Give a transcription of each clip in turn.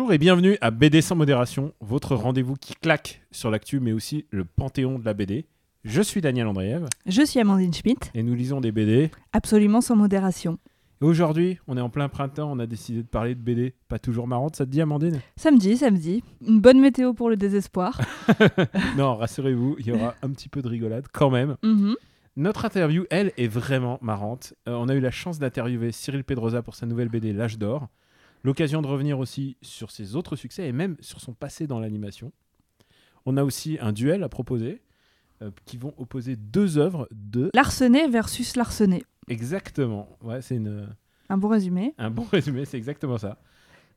Bonjour et bienvenue à BD sans modération, votre rendez-vous qui claque sur l'actu mais aussi le panthéon de la BD. Je suis Daniel Andriev Je suis Amandine Schmitt, et nous lisons des BD. absolument sans modération. Et aujourd'hui, on est en plein printemps, on a décidé de parler de BD pas toujours marrante, ça te dit Amandine? Samedi, samedi, une bonne météo pour le désespoir. Non, rassurez-vous, il y aura un petit peu de rigolade quand même. Mhm. Notre interview, elle, est vraiment marrante. Euh, on a eu la chance d'interviewer Cyril Pedrosa pour sa nouvelle BD L'âge d'or. L'occasion de revenir aussi sur ses autres succès et même sur son passé dans l'animation. On a aussi un duel à proposer euh, qui vont opposer deux œuvres de... Larcené versus Larcené. Exactement. Ouais, c'est une... Un bon résumé. Un bon résumé, c'est exactement ça.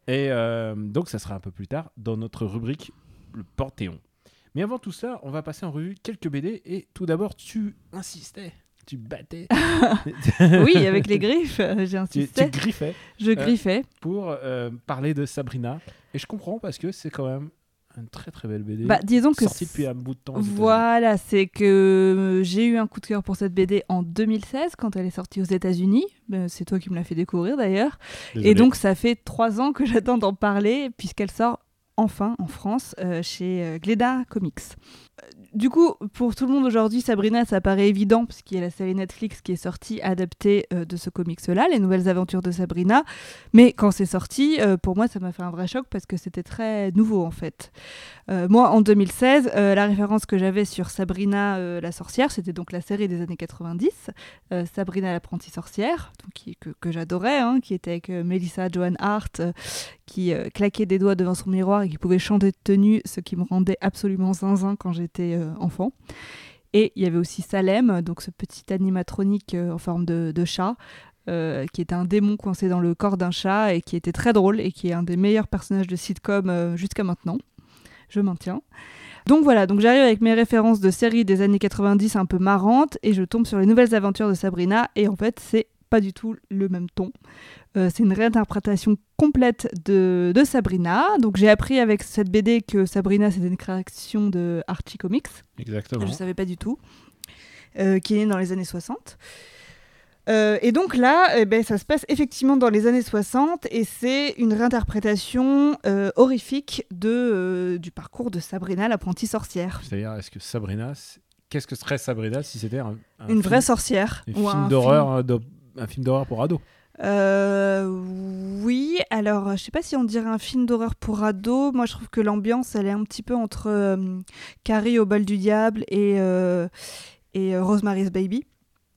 Et euh, donc, ça sera un peu plus tard dans notre rubrique Le Panthéon. Mais avant tout ça, on va passer en revue quelques BD. Et tout d'abord, tu insistais, tu battais, Oui, avec les griffes, euh, tu, tu j'insistais. griffais Je griffais. pour euh, parler de Sabrina. Et je comprends parce que c'est quand même une très très belle BD. Bah, disons que sortie depuis un bout de temps. Voilà, c'est que j'ai eu un coup de cœur pour cette BD en 2016 quand elle est sortie aux États-Unis. Ben, C'est toi qui me l'as fait découvrir d'ailleurs. Et donc ça fait trois ans que j'attends d'en parler puisqu'elle sort enfin en France euh, chez euh, Glénat Comics. Du coup, pour tout le monde aujourd'hui, Sabrina, ça paraît évident puisqu'il y a la série Netflix qui est sortie adaptée euh, de ce comics-là, les nouvelles aventures de Sabrina. Mais quand c'est sorti, euh, pour moi, ça m'a fait un vrai choc parce que c'était très nouveau en fait. Euh, moi, en 2016, euh, la référence que j'avais sur Sabrina la sorcière, c'était donc la série des années 90, euh, Sabrina l'apprentie sorcière, que, j'adorais, hein, qui était avec Melissa Joan Hart, qui claquait des doigts devant son miroir et qui pouvait chanter de tenue, ce qui me rendait absolument zinzin quand j'étais enfant. Et il y avait aussi Salem, donc ce petit animatronique euh, en forme de, chat, euh, qui était un démon coincé dans le corps d'un chat et qui était très drôle et qui est un des meilleurs personnages de sitcom euh, jusqu'à maintenant. Je maintiens. Donc voilà, donc j'arrive avec mes références de séries des années 90 un peu marrantes et je tombe sur les nouvelles aventures de Sabrina et en fait c'est pas du tout le même ton. Euh, c'est une réinterprétation complète de, de Sabrina. Donc j'ai appris avec cette BD que Sabrina c'était une création de Archie Comics. Exactement. Je ne savais pas du tout. Euh, qui est né dans les années 60. Euh, et donc là, eh ben, ça se passe effectivement dans les années 60 et c'est une réinterprétation euh, horrifique de, euh, du parcours de Sabrina, l'apprentie sorcière. C'est-à-dire, est-ce que Sabrina, qu'est-ce que serait Sabrina si c'était un, un Une film- vraie sorcière. un ou film un d'horreur, d'hor- un film d'horreur pour ados? Euh, oui, alors je sais pas si on dirait un film d'horreur pour ados. Moi je trouve que l'ambiance elle est un petit peu entre euh, Carrie au bal du diable et, euh, et euh, Rosemary's Baby.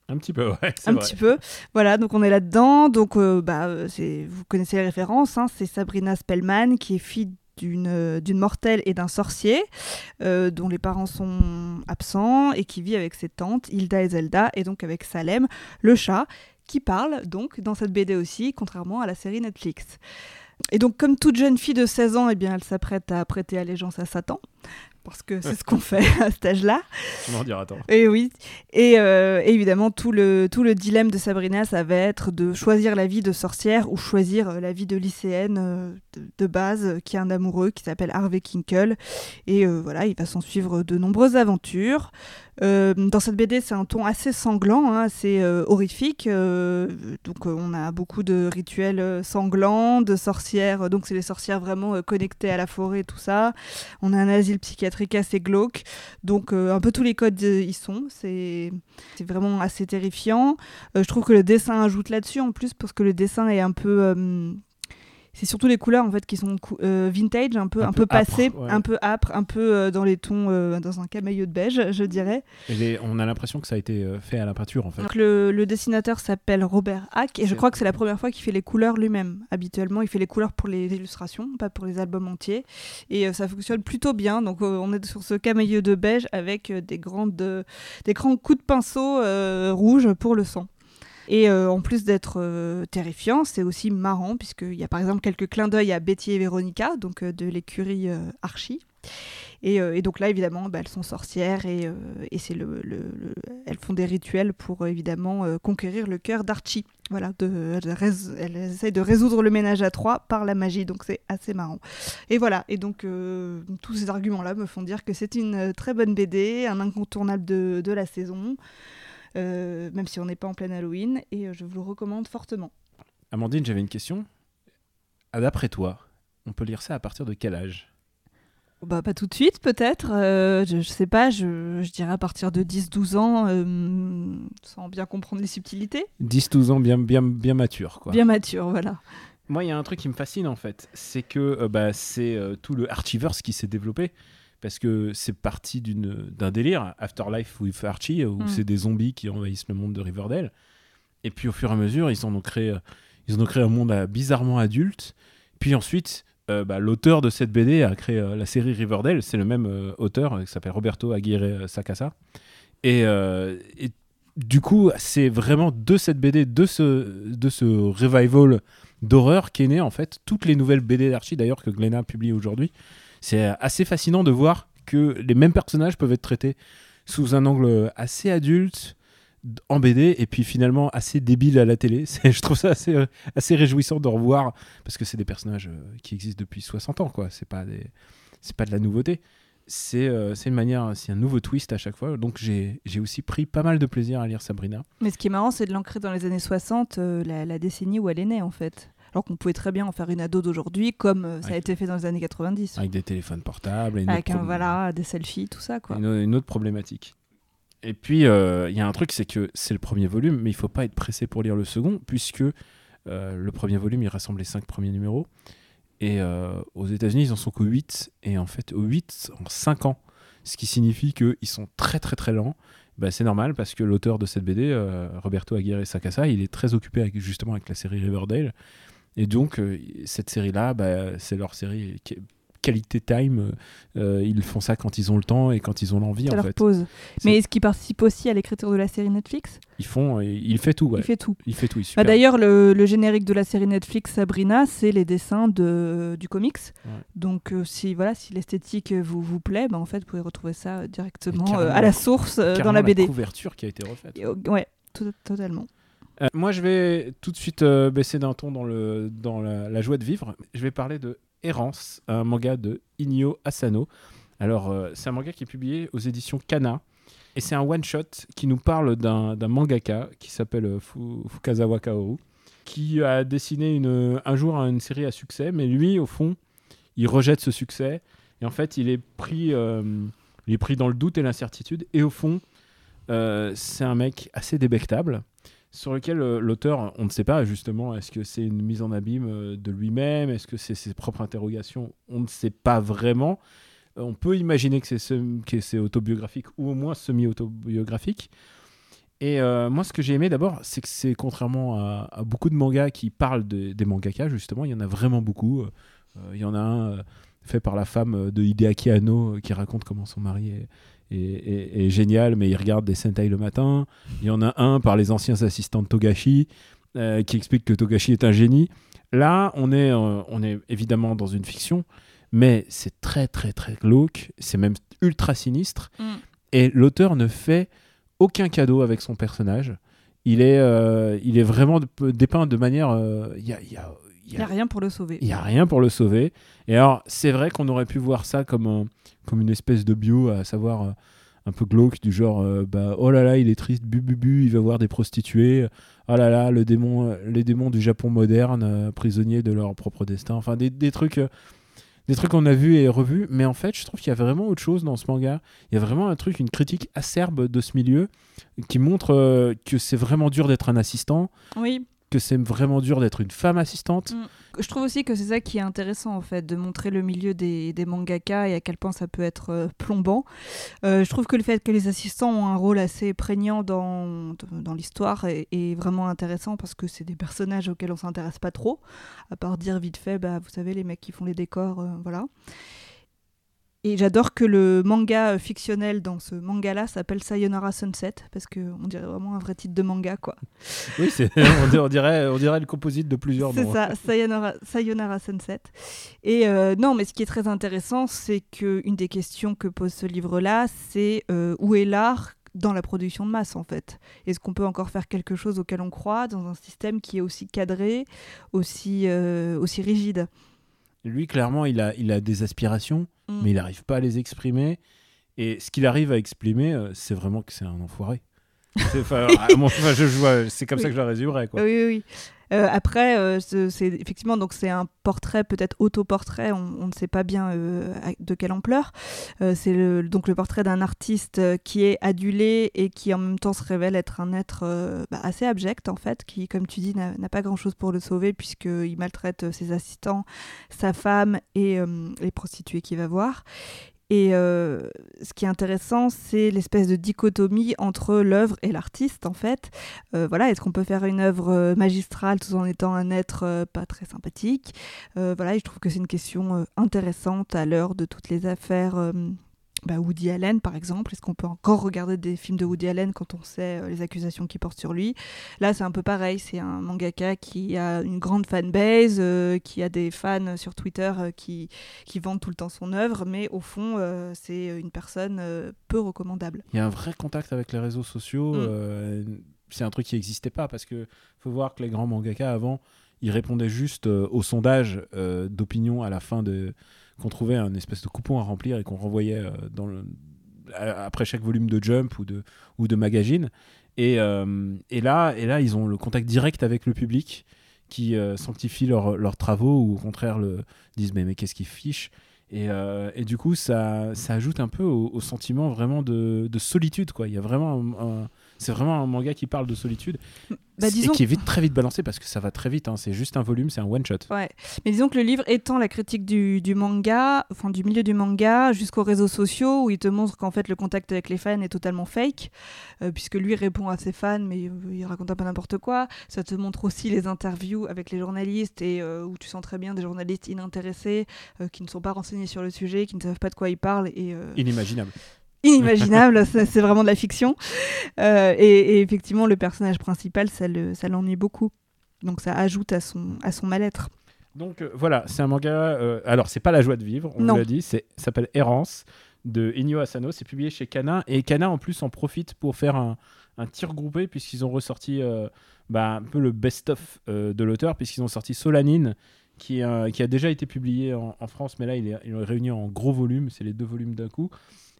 Un petit peu, ouais. un vrai. petit peu. Voilà, donc on est là-dedans. Donc, bah, c'est, vous connaissez les références. hein, c'est Sabrina Spellman qui est fille d'une, d'une mortelle et d'un sorcier euh, dont les parents sont absents et qui vit avec ses tantes Hilda et Zelda et donc avec Salem, le chat, qui parle donc dans cette BD aussi, contrairement à la série Netflix. Et donc, comme toute jeune fille de 16 ans, eh bien, elle s'apprête à prêter allégeance à Satan, parce que c'est ce qu'on fait à cet âge-là. On en dira tant. Et oui. Et euh, évidemment, tout le, tout le dilemme de Sabrina, ça va être de choisir la vie de sorcière ou choisir euh, la vie de lycéenne euh, de, de base, qui a un amoureux qui s'appelle Harvey Kinkle. Et euh, voilà, il va s'en suivre de nombreuses aventures. Euh, dans cette BD, c'est un ton assez sanglant, hein, assez euh, horrifique. euh, donc, on a beaucoup de rituels sanglants, de sorcières. Donc, c'est les sorcières vraiment connectées à la forêt, tout ça. On a un asile psychiatrique assez glauque. Donc un peu tous les codes y sont, c'est vraiment assez terrifiant. Je trouve que le dessin ajoute là-dessus en plus parce que le dessin est un peu c'est surtout les couleurs en fait qui sont euh, vintage, un peu Un un, peu peu, passées, ouais. un peu âpre, un peu euh, dans les tons euh, dans un camailleux de beige, je dirais. Et les- on a l'impression que ça a été fait à la peinture, en fait. Donc le, le dessinateur s'appelle Robert Hack et je crois que c'est la première fois qu'il fait les couleurs lui-même. Habituellement, il fait les couleurs pour les illustrations, pas pour les albums entiers. Et ça fonctionne plutôt bien. Donc on est sur ce camailleux de beige avec des, grandes, des grands coups de pinceau rouge pour le sang. Et euh, en plus d'être euh, terrifiant, c'est aussi marrant, puisqu'il y a par exemple quelques clins d'œil à Betty et Véronica, donc euh, de l'écurie Archie. Et, donc là, évidemment, bah, elles sont sorcières et, elles font des rituels pour évidemment conquérir le cœur d'Archie. Voilà, elles, elles essayent de résoudre le ménage à trois par la magie, donc c'est assez marrant. Et voilà, et donc tous ces arguments-là me font dire que c'est une très bonne BD, un incontournable de, la saison, même si on n'est pas en pleine Halloween, et euh, je vous le recommande fortement. Amandine, j'avais une question. Ah, D'après toi, on peut lire ça à partir de quel âge? Bah, pas tout de suite, peut-être. euh, je, je sais pas, je, je dirais à partir de 10-12 ans, euh, sans bien comprendre les subtilités. 10-12 ans, bien, bien, bien mature, quoi. Bien mature, voilà. Moi, il y a un truc qui me fascine, en fait. C'est que euh, bah, c'est euh, tout le Archieverse qui s'est développé. Parce que c'est parti d'un délire, Afterlife with Archie, où Mm. c'est des zombies qui envahissent le monde de Riverdale. Et puis, au fur et à mesure, ils en ont créé, ils en ont créé un monde euh, bizarrement adulte. Puis ensuite, euh, bah, l'auteur de cette BD a créé euh, la série Riverdale. C'est le même euh, auteur qui s'appelle Roberto Aguirre Sacasa. Et, et du coup, c'est vraiment de cette BD, de ce, de ce revival d'horreur qu'est né en fait toutes les nouvelles BD d'Archie, d'ailleurs que Glenna publie aujourd'hui. C'est assez fascinant de voir que les mêmes personnages peuvent être traités sous un angle assez adulte en BD et puis finalement assez débile à la télé. Je trouve ça assez, euh, assez réjouissant de revoir parce que c'est des personnages euh, qui existent depuis 60 ans, quoi. C'est pas, de la nouveauté. C'est euh, une manière, c'est un nouveau twist à chaque fois. Donc j'ai aussi pris pas mal de plaisir à lire Sabrina. Mais ce qui est marrant, c'est de l'ancrer dans les années 60, euh, la, la décennie où elle est née, en fait. Alors qu'on pouvait très bien en faire une ado d'aujourd'hui, comme euh, ça a été fait dans les années 90. Avec des téléphones portables. et une Avec un, voilà, des selfies, tout ça, quoi. une, une autre problématique. Et puis, euh, il y a un truc, c'est que c'est le premier volume, mais il faut pas être pressé pour lire le second, puisque euh, le premier volume, il rassemble les cinq premiers numéros. Et aux États-Unis, ils en sont qu'au 8. Et en fait, au 8, en 5 ans. Ce qui signifie qu'ils sont très, très, très lents. Bah, c'est normal parce que l'auteur de cette BD, euh, Roberto Aguirre Sacasa, il est très occupé avec, justement avec la série Riverdale. Et donc, euh, cette série-là, bah, c'est leur série qui- qualité time. euh, ils font ça quand ils ont le temps et quand ils ont l'envie, en leur fait. C'est- Mais est-ce qu'il participe aussi à l'écriture de la série Netflix? Ils font, il fait tout, ouais. Il fait tout. Il fait tout, Bah. D'ailleurs, le, le générique de la série Netflix Sabrina, c'est les dessins de, du comics. Ouais. Donc, euh, si, voilà, si l'esthétique euh, vous, vous plaît, bah, en fait, vous pouvez retrouver ça euh, directement euh, à la- la source euh, dans la BD. couverture qui a été refaite. Euh, ouais, tout- totalement. Euh, moi, je vais tout de suite euh, baisser d'un ton dans, le, dans la, joie de vivre. Je vais parler de Errance, un manga de Inyo Asano. Alors, euh, c'est un manga qui est publié aux éditions Kana. Et c'est un one-shot qui nous parle d'un mangaka qui s'appelle Fu- Fukazawa Kaoru, qui a dessiné une, un jour une série à succès, mais lui, au fond, il rejette ce succès. Et en fait, il est pris, il est pris dans le doute et l'incertitude. Et au fond, c'est un mec assez débectable sur lequel euh, l'auteur, on ne sait pas justement, est-ce que c'est une mise en abîme euh, de lui-même, est-ce que c'est ses propres interrogations, on ne sait pas vraiment. Euh, on peut imaginer que c'est ce- que c'est autobiographique ou au moins semi-autobiographique. Et moi, ce que j'ai aimé d'abord, c'est que c'est contrairement à, beaucoup de mangas qui parlent de- des mangaka, justement, il y en a vraiment beaucoup. Il y en a un fait par la femme euh, de Hideaki Anno euh, qui raconte comment son mari est, est- est- est génial, mais il regarde des Sentai le matin. Il y en a un par les anciens assistants de Togashi euh, qui explique que Togashi est un génie. Là, on est, euh, on est évidemment dans une fiction, mais c'est très très très glauque, c'est même ultra sinistre. Mm. Et l'auteur ne fait aucun cadeau avec son personnage. Il est, euh, il est vraiment dépeint de manière. Il y a- il y a- il n'y a a rien pour le sauver. il n'y a rien pour le sauver. Et alors, c'est vrai qu'on aurait pu voir ça comme, un- comme une espèce de bio, à savoir euh, un peu glauque, du genre euh, bah, oh là là, il est triste, bu bu bu, il va voir des prostituées. Oh là là, le démon, euh, les démons du Japon moderne, euh, prisonniers de leur propre destin. Enfin, des, des trucs. des trucs qu'on a vus et revus, mais en fait, je trouve qu'il y a vraiment autre chose dans ce manga. Il y a vraiment un truc, une critique acerbe de ce milieu qui montre que c'est vraiment dur d'être un assistant, Oui, que c'est vraiment dur d'être une femme assistante. je trouve aussi que c'est ça qui est intéressant en fait, de montrer le milieu des, des mangaka et à quel point ça peut être euh, plombant. Euh, je trouve que le fait que les assistants ont un rôle assez prégnant dans, dans l'histoire est, est vraiment intéressant parce que c'est des personnages auxquels on s'intéresse pas trop, à part dire vite fait, bah, vous savez, les mecs qui font les décors, euh, voilà. Et j'adore que le manga fictionnel dans ce manga-là s'appelle Sayonara Sunset, parce qu'on dirait vraiment un vrai titre de manga, quoi. Oui, on, di- on dirait, on dirait le composite de plusieurs C'est ça, Sayonara, Sayonara Sunset. Et euh, non, mais ce qui est très intéressant, c'est qu'une des questions que pose ce livre-là, c'est euh, où est l'art dans la production de masse, en fait? Est-ce qu'on peut encore faire quelque chose auquel on croit dans un système qui est aussi cadré, aussi, euh, aussi rigide? Lui, clairement, il a, il a des aspirations, Mm. mais il n'arrive pas à les exprimer. Et ce qu'il arrive à exprimer, euh, c'est vraiment que c'est un enfoiré. C'est enfin, enfin, comme ça que je la résumerais. Quoi. Oui, oui, oui. Euh, après, euh, ce- c'est effectivement donc c'est un portrait peut-être autoportrait, on, ne sait pas bien euh, de quelle ampleur. C'est donc le portrait d'un artiste qui est adulé et qui en même temps se révèle être un être bah, assez abject en fait, qui comme tu dis n'a pas grand-chose pour le sauver puisqu'il maltraite ses assistants, sa femme et les prostituées qu'il va voir. Et euh, ce qui est intéressant, c'est l'espèce de dichotomie entre l'œuvre et l'artiste, en fait. Euh, voilà, est-ce qu'on peut faire une œuvre euh, magistrale tout en étant un être pas très sympathique? Voilà, je trouve que c'est une question intéressante à l'heure de toutes les affaires. Bah, Woody Allen, par exemple, est-ce qu'on peut encore regarder des films de Woody Allen quand on sait euh, les accusations qui portent sur lui? Là, c'est un peu pareil. C'est un mangaka qui a une grande fanbase, euh, qui a des fans sur Twitter euh, qui, qui vendent tout le temps son œuvre, mais au fond, c'est une personne peu recommandable. Il y a un vrai contact avec les réseaux sociaux. Mm. c'est un truc qui n'existait pas parce que faut voir que les grands mangaka avant, ils répondaient juste au sondage d'opinion à la fin de qu'on trouvait un espèce de coupon à remplir et qu'on renvoyait euh, après chaque volume de Jump ou de ou de magazine. Et, euh, et là et là ils ont le contact direct avec le public qui euh, sanctifie leurs travaux ou au contraire le disent mais, mais qu'est-ce qu'ils fichent? Et, et du coup, ça, ça ajoute un peu au, sentiment vraiment de, de solitude. Quoi. Il y a vraiment c'est vraiment un manga qui parle de solitude Bah, et qui est vite, très vite balancé parce que ça va très vite. hein. C'est juste un volume, c'est un one-shot. Ouais, mais disons que le livre étend la critique du, du manga, enfin du milieu du manga, jusqu'aux réseaux sociaux où il te montre qu'en fait le contact avec les fans est totalement fake, euh, puisque lui répond à ses fans, mais euh, il raconte un peu n'importe quoi. Ça te montre aussi les interviews avec les journalistes et euh, où tu sens très bien des journalistes inintéressés euh, qui ne sont pas renseignés sur le sujet, qui ne savent pas de quoi ils parlent et Inimaginable. Inimaginable, c'est vraiment de la fiction. Euh, et, et effectivement, le personnage principal, ça le- ça l'ennuie beaucoup. Donc ça ajoute à son, à son mal-être. Donc euh, voilà, c'est un manga. euh, alors, c'est pas la joie de vivre, on l'a dit. Ça s'appelle Errance de Inyo Asano. C'est publié chez Kana. Et Kana, en plus, en profite pour faire un, un tir groupé, puisqu'ils ont ressorti euh, bah, un peu le best-of de l'auteur, puisqu'ils ont sorti Solanine. Qui, qui a déjà été publié en, en France, mais là il est, il est réuni en gros volume, c'est les deux volumes d'un coup.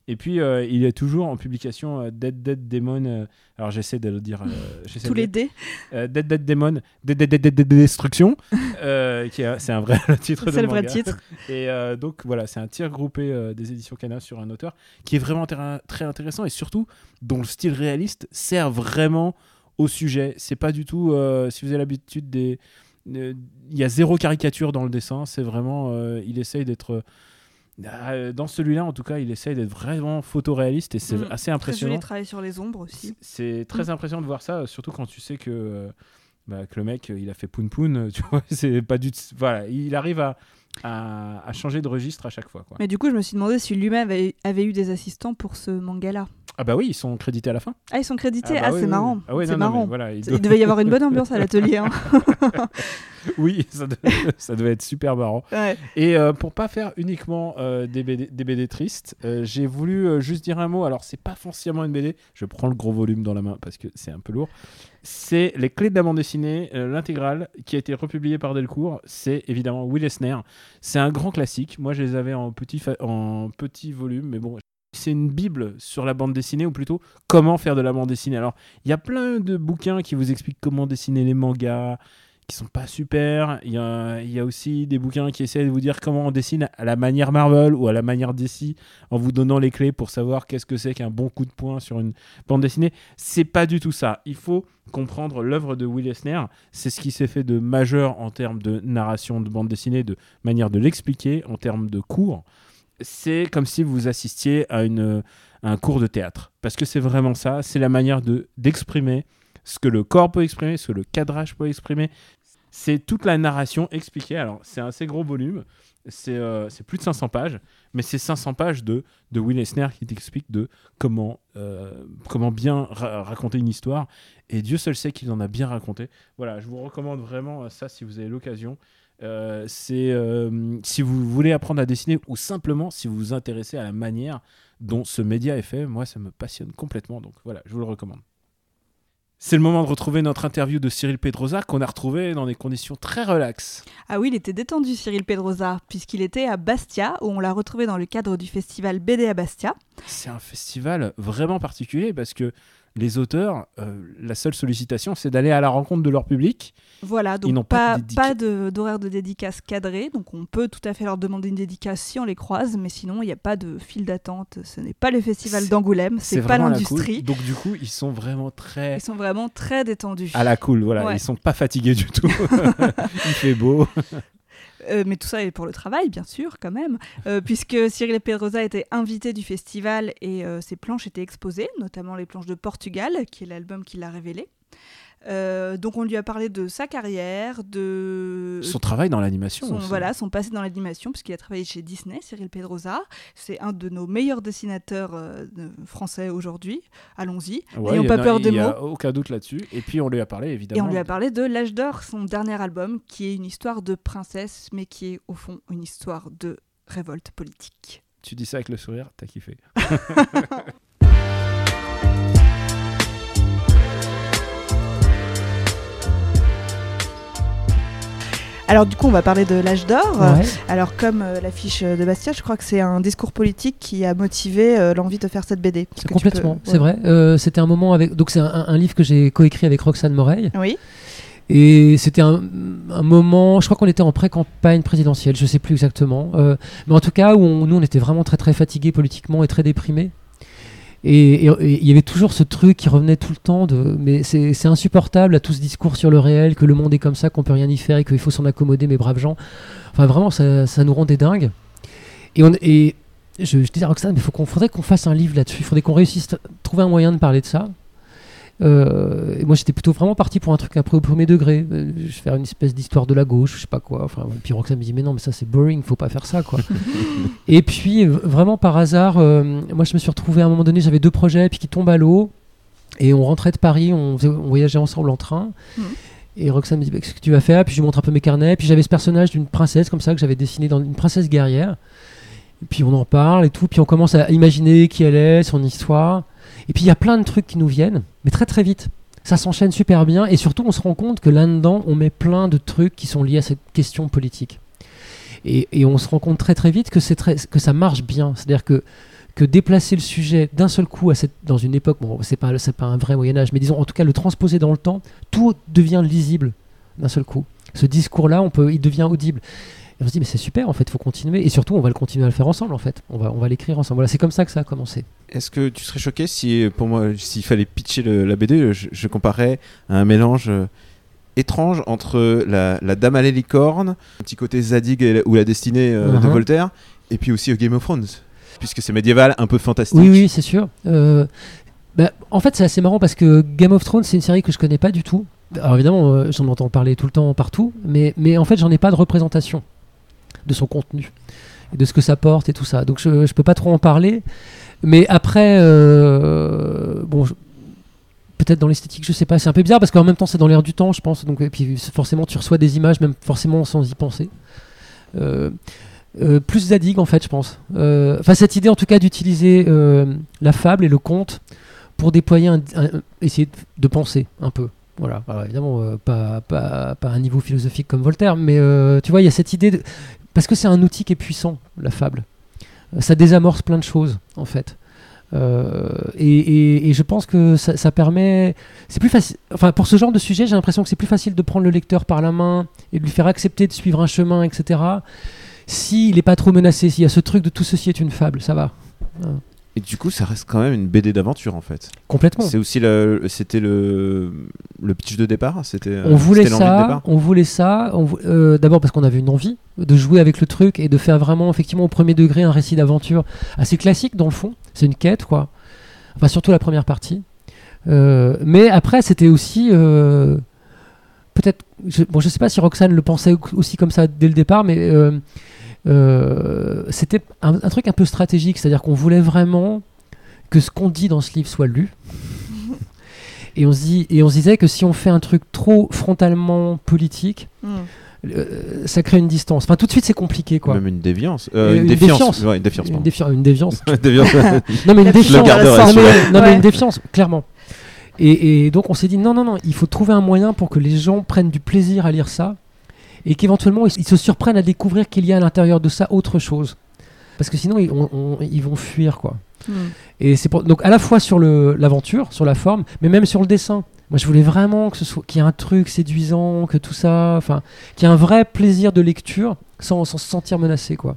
Et puis euh, il est toujours en publication euh, Dead Dead Demon. euh, alors j'essaie de le dire. euh, j'essaie Tous de- les dés. euh, Dead Dead Demon, Dead Dead Dead Dead Dead Destruction, euh, qui est- c'est un vrai titre de C'est le vrai manga. titre. Et euh, donc voilà, c'est un tir groupé euh, des éditions Kana sur un auteur qui est vraiment très intéressant et surtout dont le style réaliste sert vraiment au sujet. C'est pas du tout, euh, si vous avez l'habitude des, euh, il y a zéro caricature dans le dessin. C'est vraiment, euh, il essaye d'être dans celui-là en tout cas, il essaye d'être vraiment photoréaliste et c'est Mm. assez Très impressionnant. joli travail sur les ombres aussi. C'est très impressionnant de voir ça, surtout quand tu sais que, euh, bah, que le mec, euh, il a fait Poun Poun, tu vois, c'est pas du voilà, il arrive à, à, à changer de registre à chaque fois. Quoi. Mais du coup, je me suis demandé si lui-même avait, avait eu des assistants pour ce manga-là. Ah bah oui, ils sont crédités à la fin. Ah, ils sont crédités. Ah Ah, bah oui, c'est oui, marrant. oui. Ah ouais, c'est marrant. voilà, il C'est- doit- Il devait y avoir une bonne ambiance à l'atelier. hein. oui, ça, devait- ça devait être super marrant. Ouais. Et euh, pour pas faire uniquement euh, des, BD, des BD tristes, euh, j'ai voulu euh, juste dire un mot. Alors, c'est pas forcément une BD. Je prends le gros volume dans la main parce que c'est un peu lourd. C'est Les Clés de la bande dessinée, l'intégrale, qui a été republiée par Delcourt. C'est évidemment Will Eisner. C'est un grand classique. Moi, je les avais en petit, fa- en petit volume, mais bon. C'est une bible sur la bande dessinée, ou plutôt comment faire de la bande dessinée. Alors, il y a plein de bouquins qui vous expliquent comment dessiner les mangas, qui sont pas super. Il y a, aussi des bouquins qui essaient de vous dire comment on dessine à la manière Marvel ou à la manière DC en vous donnant les clés pour savoir qu'est-ce que c'est qu'un bon coup de poing sur une bande dessinée. C'est pas du tout ça. Il faut comprendre l'œuvre de Will Eisner. C'est ce qui s'est fait de majeur en termes de narration de bande dessinée, de manière de l'expliquer, en termes de cours. C'est comme si vous assistiez à, une, un cours de théâtre. Parce que c'est vraiment ça. C'est la manière de d'exprimer ce que le corps peut exprimer, ce que le cadrage peut exprimer. C'est toute la narration expliquée. Alors, c'est un assez gros volume. C'est euh, plus de 500 pages. Mais c'est 500 pages de, de Will Eisner qui t'explique de comment, euh, comment bien ra- raconter une histoire. Et Dieu seul sait qu'il en a bien raconté. Voilà, je vous recommande vraiment euh, ça si vous avez l'occasion. Euh, c'est euh, si vous voulez apprendre à dessiner ou simplement si vous vous intéressez à la manière dont ce média est fait, moi ça me passionne complètement. Donc voilà, je vous le recommande. C'est le moment de retrouver notre interview de Cyril Pedrosa qu'on a retrouvé dans des conditions très relaxes. Ah oui, il était détendu, Cyril Pedrosa, puisqu'il était à Bastia, où on l'a retrouvé dans le cadre du festival BD à Bastia. C'est un festival vraiment particulier parce que les auteurs, euh, la seule sollicitation, c'est d'aller à la rencontre de leur public. Voilà, Ils n'ont donc pas pas, de pas de- d'horaire de, dédicace cadré, donc on peut tout à fait leur demander une dédicace si on les croise, mais sinon il n'y a pas de file d'attente. Ce n'est pas le festival d'Angoulême, c'est pas l'industrie. Donc du coup, ils sont vraiment très Ils sont vraiment très détendus. à la cool. Voilà, Ouais. ils sont pas fatigués du tout. Il fait beau. Euh, mais tout ça est pour le travail, bien sûr, quand même, euh, puisque Cyril Pedrosa était invité du festival et euh, ses planches étaient exposées, notamment les planches de Portugal, qui est l'album qui l'a révélé. Euh, donc on lui a parlé de sa carrière, de Son travail dans l'animation. son, voilà, son passé dans l'animation, puisqu'il a travaillé chez Disney, Cyril Pedrosa. C'est un de nos meilleurs dessinateurs euh, français aujourd'hui. Allons-y. Ouais, N'ayons il pas a- peur des Il n'y mots. a aucun doute là-dessus. Et puis on lui a parlé Et évidemment. on lui a parlé de L'âge d'or, son dernier album, qui est une histoire de princesse, mais qui est au fond une histoire de révolte politique. Tu dis ça avec le sourire, t'as kiffé. Alors du coup, on va parler de l'âge d'or. Ouais. Alors comme euh, l'affiche de Bastia, je crois que c'est un discours politique qui a motivé euh, l'envie de faire cette BD. Complètement, peux- c'est ouais. vrai. Euh, c'était un moment avec. Donc, c'est un, un livre que j'ai coécrit avec Roxane Moreil. Oui. Et c'était un, un moment, je crois qu'on était en pré-campagne présidentielle, je sais plus exactement. Mais en tout cas, où on- nous, on était vraiment très très fatigués politiquement et très déprimés. Et il y avait toujours ce truc qui revenait tout le temps de mais c'est c'est insupportable à tout ce discours sur le réel, que le monde est comme ça, qu'on peut rien y faire et qu'il faut s'en accommoder, mes braves gens. Enfin, vraiment, ça, ça nous rendait dingues. Et, on, et je, je disais à Roxane, mais faut qu'on faudrait qu'on fasse un livre là-dessus, il faudrait qu'on réussisse à trouver un moyen de parler de ça. Euh, et moi j'étais plutôt vraiment parti pour un truc un peu au premier degré, euh, je vais faire une espèce d'histoire de la gauche, je sais pas quoi. Enfin, puis Roxane me dit mais non mais ça c'est boring, faut pas faire ça quoi. et puis vraiment par hasard, euh, moi je me suis retrouvé à un moment donné, j'avais deux projets puis qui tombent à l'eau et on rentrait de Paris, on, faisait- on voyageait ensemble en train. Mhm. Et Roxane me dit bah, qu'est-ce que tu vas faire? Puis je lui montre un peu mes carnets. Puis j'avais ce personnage d'une princesse comme ça que j'avais dessiné dans une princesse guerrière. Et puis on en parle et tout. Puis on commence à imaginer qui elle est, son histoire. Et puis il y a plein de trucs qui nous viennent, mais très très vite. Ça s'enchaîne super bien et surtout on se rend compte que là-dedans on met plein de trucs qui sont liés à cette question politique. Et, on se rend compte très très vite que, très, que ça marche bien. C'est-à-dire que, que déplacer le sujet d'un seul coup dans une époque, bon c'est pas, pas un vrai Moyen-Âge, mais disons en tout cas le transposer dans le temps, tout devient lisible d'un seul coup. Ce discours-là, on peut, il devient audible. Et on se dit, mais c'est super, en fait, il faut continuer. Et surtout, on va le continuer à le faire ensemble, en fait. On va, on va l'écrire ensemble. Voilà, c'est comme ça que ça a commencé. Est-ce que tu serais choqué si, pour moi, s'il fallait pitcher le- la BD, je, je comparais à un mélange euh, étrange entre la, la Dame à la licorne, un petit côté Zadig et ou la destinée euh, de Mhm. Voltaire, et puis aussi Game of Thrones, puisque c'est médiéval, un peu fantastique. Oui, oui, c'est sûr. Euh, bah, en fait, c'est assez marrant parce que Game of Thrones, c'est une série que je connais pas du tout. Alors évidemment, euh, j'en entends parler tout le temps partout, mais, mais en fait, j'en ai pas de représentation de son contenu et de ce que ça porte et tout ça. Donc je, je peux pas trop en parler. Mais après, euh, bon, peut-être dans l'esthétique, je sais pas, c'est un peu bizarre parce qu'en même temps, c'est dans l'air du temps, je pense. Donc et puis forcément, tu reçois des images, même forcément sans y penser. Euh, euh, plus Zadig en fait, je pense. Enfin, cette idée en tout cas d'utiliser la fable et le conte pour déployer, un, essayer de, penser un peu. Voilà, Alors, évidemment, pas, un niveau philosophique comme Voltaire, mais tu vois, il y a cette idée. Parce que c'est un outil qui est puissant, la fable. Euh, Ça désamorce plein de choses, en fait. Euh, et, je pense que ça, ça permet. C'est plus facile. Enfin, pour ce genre de sujet, j'ai l'impression que c'est plus facile de prendre le lecteur par la main et de lui faire accepter de suivre un chemin, etc. S'il n'est pas trop menacé, s'il y a ce truc de tout ceci est une fable, ça va. Et du coup, ça reste quand même une BD d'aventure, en fait. Complètement. C'est aussi le, c'était le, le pitch de départ. C'était. euh, on voulait l'envie de ça, on voulait ça. euh, D'abord parce qu'on avait une envie de jouer avec le truc et de faire vraiment effectivement au premier degré un récit d'aventure assez classique dans le fond. C'est une quête quoi. Enfin surtout la première partie. Euh, mais après c'était aussi euh, peut-être. Je, bon je sais pas si Roxane le pensait aussi comme ça dès le départ, mais euh, c'était un, un truc un peu stratégique, c'est-à-dire qu'on voulait vraiment que ce qu'on dit dans ce livre soit lu. Et on, se dit, et on se disait que si on fait un truc trop frontalement politique, Hmm. euh, ça crée une distance. Enfin, tout de suite, c'est compliqué, quoi. Même une déviance. Euh, une, une défiance. défiance. Ouais, une défiance, Une, défi- une déviance. Défiance. non, mais une défiance. Je le garderai, non, mais, une défiance, clairement. Et, et donc, on s'est dit non, non, non, il faut trouver un moyen pour que les gens prennent du plaisir à lire ça et qu'éventuellement, ils, ils se surprennent à découvrir qu'il y a à l'intérieur de ça autre chose. Parce que sinon, ils, on- on- ils vont fuir, quoi. Hmm. Et c'est donc à la fois sur l'aventure, sur la forme, mais même sur le dessin. Moi, je voulais vraiment que ce soit qu'il y ait un truc séduisant, que tout ça, enfin, qu'il y ait un vrai plaisir de lecture sans, sans se sentir menacé, quoi.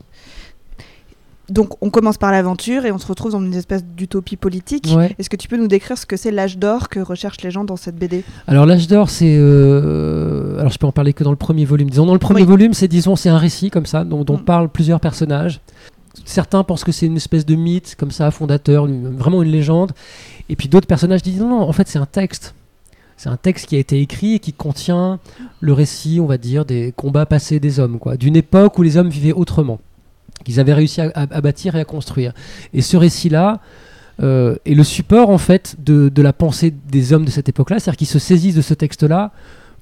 Donc on commence par l'aventure et on se retrouve dans une espèce d'utopie politique. Ouais. Est-ce que tu peux nous décrire ce que c'est l'âge d'or que recherchent les gens dans cette BD Alors l'âge d'or, c'est euh, alors je peux en parler que dans le premier volume. Disons dans le premier Oui. volume, c'est disons c'est un récit comme ça dont, dont Mm. parlent plusieurs personnages. Certains pensent que c'est une espèce de mythe comme ça fondateur, une- vraiment une légende. Et puis d'autres personnages disent non, non, en fait c'est un texte. C'est un texte qui a été écrit et qui contient le récit, on va dire, des combats passés des hommes, quoi, d'une époque où les hommes vivaient autrement, qu'ils avaient réussi à, bâtir et à construire. Et ce récit-là euh, est le support en fait de, la pensée des hommes de cette époque-là, c'est-à-dire qu'ils se saisissent de ce texte-là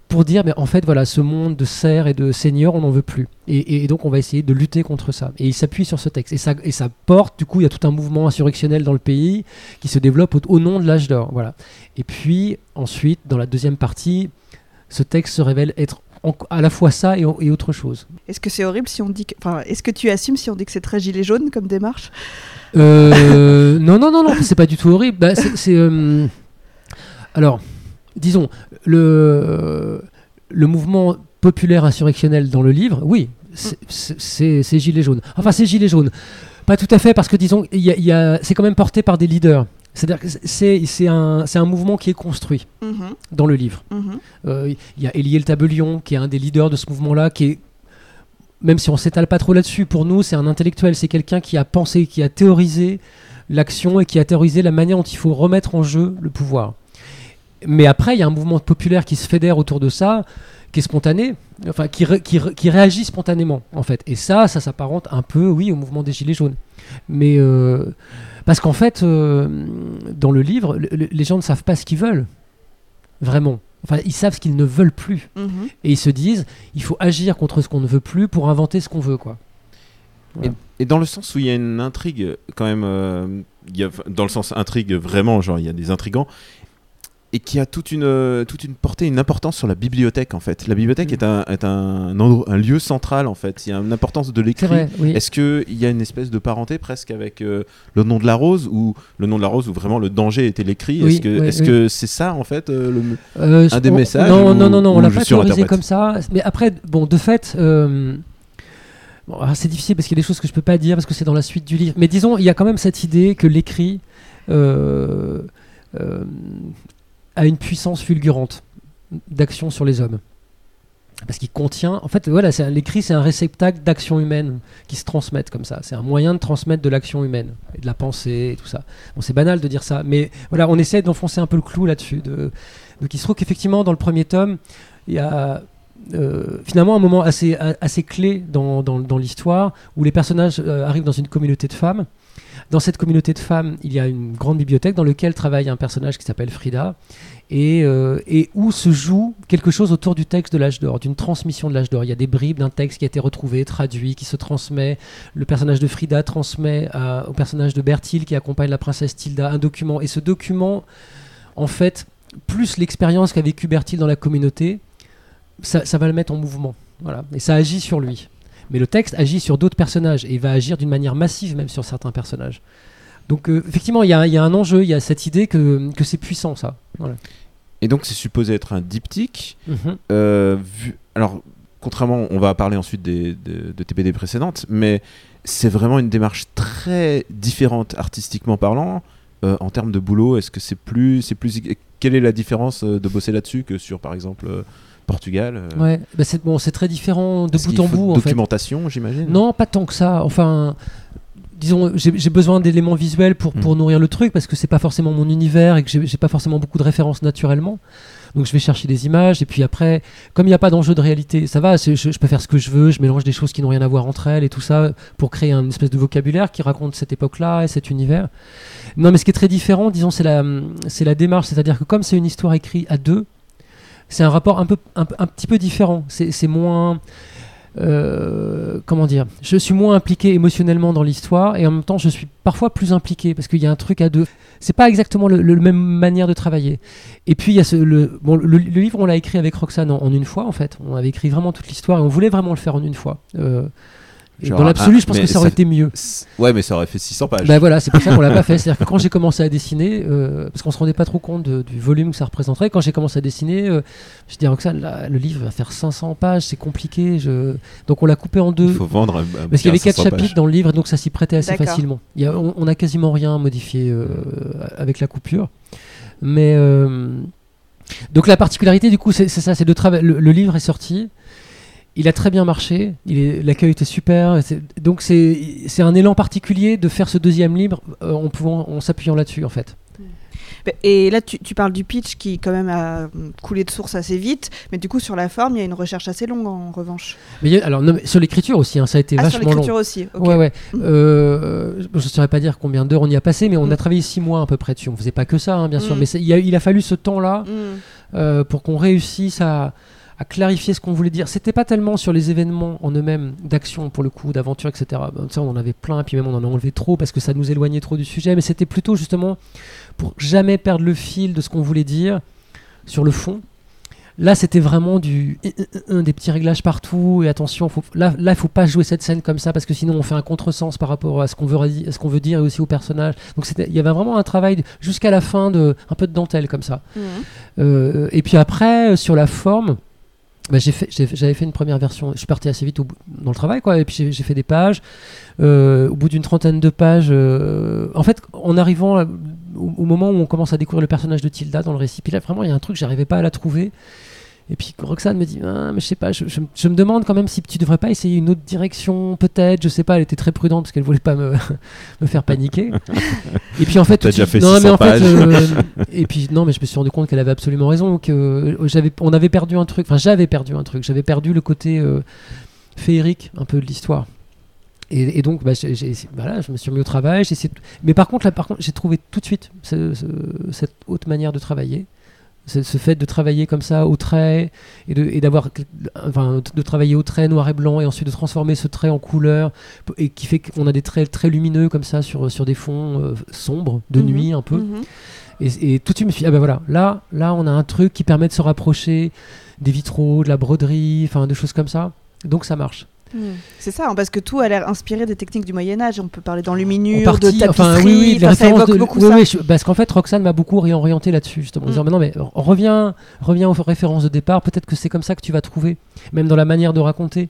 pour dire, mais en fait, voilà, ce monde de serfs et de seigneurs, on n'en veut plus. Et, donc, on va essayer de lutter contre ça. Et ils s'appuient sur ce texte. Et ça, et ça porte, du coup, il y a tout un mouvement insurrectionnel dans le pays qui se développe au, au nom de l'âge d'or. Voilà. Et puis, ensuite, dans la deuxième partie, ce texte se révèle être en- à la fois ça et, et autre chose. Est-ce que c'est horrible si on dit que... Enfin, est-ce que tu assumes si on dit que c'est très gilet jaune comme démarche? Euh, non, non, non, non, c'est pas du tout horrible. Bah, c'est, euh, alors, disons, le, le mouvement populaire insurrectionnel dans le livre, oui, c'est, gilet jaune. Enfin, c'est gilet jaune. Pas tout à fait, parce que disons, y a- y a- c'est quand même porté par des leaders. C'est-à-dire que c'est, un, mouvement qui est construit Mhm, dans le livre. mhm. Euh, Il y a Élie Le Tabelion, qui est un des leaders de ce mouvement-là, qui est, même si on s'étale pas trop là-dessus, pour nous, c'est un intellectuel, c'est quelqu'un qui a pensé, qui a théorisé l'action et qui a théorisé la manière dont il faut remettre en jeu le pouvoir. Mais après, il y a un mouvement populaire qui se fédère autour de ça, qui est spontané, enfin, qui, ré- qui, ré- qui réagit spontanément, en fait. Et ça, ça s'apparente un peu, oui, au mouvement des Gilets jaunes. Mais euh, parce qu'en fait, euh, dans le livre, le- le- les gens ne savent pas ce qu'ils veulent, vraiment. Enfin, ils savent ce qu'ils ne veulent plus. Mhm. Et ils se disent, il faut agir contre ce qu'on ne veut plus pour inventer ce qu'on veut, quoi. Et dans le sens où il y a une intrigue, quand même, euh, il y a, dans le sens intrigue vraiment, genre il y a des intrigants, et qui a toute une, euh, toute une portée, une importance sur la bibliothèque en fait. La bibliothèque est, un, est un, lieu central en fait. Il y a une importance de l'écrit. oui. Est-ce qu'il y a une espèce de parenté presque avec euh, le nom de la rose ou le nom de la rose où vraiment le danger était l'écrit? Oui, Est-ce que oui, c'est ça en fait euh, le... Euh, un des on- messages Non, ou- non, non, non, on l'a pas théorisé comme ça. Mais après, bon, de fait, bon, c'est difficile parce qu'il y a des choses que je peux pas dire parce que c'est dans la suite du livre. Mais disons, il y a quand même cette idée que l'écrit euh, a une puissance fulgurante d'action sur les hommes. Parce qu'il contient, en fait, voilà, l'écrit, c'est un réceptacle d'actions humaines qui se transmettent comme ça. C'est un moyen de transmettre de l'action humaine et de la pensée et tout ça. C'est banal de dire ça, mais voilà, on essaie d'enfoncer un peu le clou là-dessus. De... Donc, il se trouve qu'effectivement, dans le premier tome, il y a euh, finalement un moment assez, clé dans l'histoire où les personnages euh, arrivent dans une communauté de femmes. Dans cette communauté de femmes, il y a une grande bibliothèque dans laquelle travaille un personnage qui s'appelle Frida et, euh, et où se joue quelque chose autour du texte de l'âge d'or, d'une transmission de l'âge d'or. Il y a des bribes d'un texte qui a été retrouvé, traduit, qui se transmet. Le personnage de Frida transmet au personnage de Bertil qui accompagne la princesse Tilda un document. Et ce document, en fait, plus l'expérience qu'a vécu Bertil dans la communauté, ça, ça va le mettre en mouvement. Voilà. Et ça agit sur lui. Mais le texte agit sur d'autres personnages et va agir d'une manière massive même sur certains personnages. Donc euh, effectivement, il y, a- il y a un enjeu, il y a cette idée que, que c'est puissant ça. Voilà. Et donc c'est supposé être un diptyque. Mhm. Euh, vu... Alors, contrairement, on va parler ensuite des, de, de TPD précédentes, mais c'est vraiment une démarche très différente artistiquement parlant. Euh, en termes de boulot, est-ce que c'est plus, c'est plus, quelle est la différence de bosser là-dessus que sur, par exemple, Portugal euh, Ouais, bah, c'est bon, c'est très différent de bout en bout en fait. Documentation, j'imagine. Non, pas tant que ça. Enfin, disons, j'ai j'ai besoin d'éléments visuels pour, pour Mm. nourrir le truc parce que c'est pas forcément mon univers et que j'ai j'ai pas forcément beaucoup de références naturellement. Donc je vais chercher des images et puis après, comme il n'y a pas d'enjeu de réalité, ça va, je, je peux faire ce que je veux, je mélange des choses qui n'ont rien à voir entre elles et tout ça pour créer un espèce de vocabulaire qui raconte cette époque-là et cet univers. Non, mais ce qui est très différent, disons, c'est la, c'est la démarche, c'est-à-dire que comme c'est une histoire écrite à deux, c'est un rapport un, peu, un, petit peu différent. C'est moins. euh, comment dire Je suis moins impliqué émotionnellement dans l'histoire et en même temps je suis parfois plus impliqué parce qu'il y a un truc à deux. C'est pas exactement le, même manière de travailler. Et puis il y a ce, le, bon, le, livre on l'a écrit avec Roxane en, une fois en fait. On avait écrit vraiment toute l'histoire et on voulait vraiment le faire en une fois. Euh, Genre, dans l'absolu, ah, je pense que ça aurait ça- été mieux. Ouais, mais ça aurait fait 600 pages. Bah voilà, c'est pour ça qu'on l'a pas fait. C'est-à-dire que quand j'ai commencé à dessiner, euh, parce qu'on se rendait pas trop compte de- du volume que ça représenterait, quand j'ai commencé à dessiner, euh, je dis à Roxane, là, le livre va faire 500 pages, c'est compliqué. Je... Donc on l'a coupé en deux. Il faut vendre un, un Parce qu'il y avait bouquin à quatre 500 pages. chapitres dans le livre, donc ça s'y prêtait assez facilement. Il y a- on, on a quasiment rien modifié euh, avec la coupure. Mais euh, donc la particularité du coup, c'est c'est ça, c'est de travailler. Le, le livre est sorti. Il a très bien marché, l'accueil était super. Donc c'est un élan particulier de faire ce deuxième livre euh, en pouvant en s'appuyant là-dessus en fait. Et là, tu, tu parles du pitch qui, quand même, a coulé de source assez vite. Mais du coup, sur la forme, il y a une recherche assez longue, en revanche. Mais a- alors non, mais sur l'écriture aussi, hein, ça a été Ah, sur vachement long. l'écriture aussi. ok. Ouais, ouais. Mhm. Euh, je ne saurais pas dire combien d'heures on y a passé, mais on a travaillé six mois à peu près dessus. On faisait pas que ça, hein, bien sûr, Mhm. mais il, a, il a fallu ce temps-là Mm. euh, pour qu'on réussisse à, à clarifier ce qu'on voulait dire. C'était pas tellement sur les événements en eux-mêmes, d'action pour le coup, d'aventure, etc. Ça, on en avait plein, puis même on en a enlevé trop parce que ça nous éloignait trop du sujet, mais c'était plutôt justement pour jamais perdre le fil de ce qu'on voulait dire sur le fond. Là, c'était vraiment du des petits réglages partout et attention, faut, là, là, faut pas jouer cette scène comme ça parce que sinon on fait un contresens par rapport à ce qu'on veut, à ce qu'on veut dire et aussi au personnage. Donc il y avait vraiment un travail jusqu'à la fin de un peu de dentelle comme ça. Mhm. Euh, et puis après, sur la forme, bah, j'avais fait une première version. Je suis parti assez vite dans le travail, quoi. Et puis j'ai- fait des pages. Euh, au bout d'une trentaine de pages, euh, en fait, en arrivant au, au moment où on commence à découvrir le personnage de Tilda dans le récit, puis là, vraiment, il y a un truc, j'arrivais pas à la trouver. Et puis Roxane me dit, ah, mais je sais pas, je, je- je me demande quand même si tu devrais pas essayer une autre direction, peut-être, je sais pas, elle était très prudente parce qu'elle voulait pas me, me faire paniquer. et puis en fait, déjà non, mais 600 en fait, pages. euh, et puis non, mais je me suis rendu compte qu'elle avait absolument raison, que euh, j'avais, on avait perdu un truc, enfin j'avais perdu un truc, j'avais perdu le côté euh, féerique un peu de l'histoire. Et, et donc, bah, voilà, je me suis mis au travail. j'ai essayé de- Mais par contre, là, par contre, j'ai trouvé tout de suite ce- ce- cette autre manière de travailler. Ce, ce fait de travailler comme ça au trait et de- et d'avoir, enfin, de travailler au trait noir et blanc et ensuite de transformer ce trait en couleur et qui fait qu'on a des traits très lumineux comme ça sur, sur des fonds euh, sombres de Mhm. nuit un peu. Mhm. Et, et tout de suite, je me suis dit, ah ben voilà, là, là, on a un truc qui permet de se rapprocher des vitraux, de la broderie, enfin, de choses comme ça. Donc ça marche. Mm. C'est ça, hein, parce que tout a l'air inspiré des techniques du Moyen Âge. On peut parler En d'enluminure, de tapisserie, enfin, oui, oui, les enfin, ça références évoque de- beaucoup oui, ça. oui, je- parce qu'en fait, Roxane m'a beaucoup réorienté là-dessus, justement, en Mm. disant, mais non, mais on revient, reviens aux références de départ, peut-être que c'est comme ça que tu vas trouver, même dans la manière de raconter.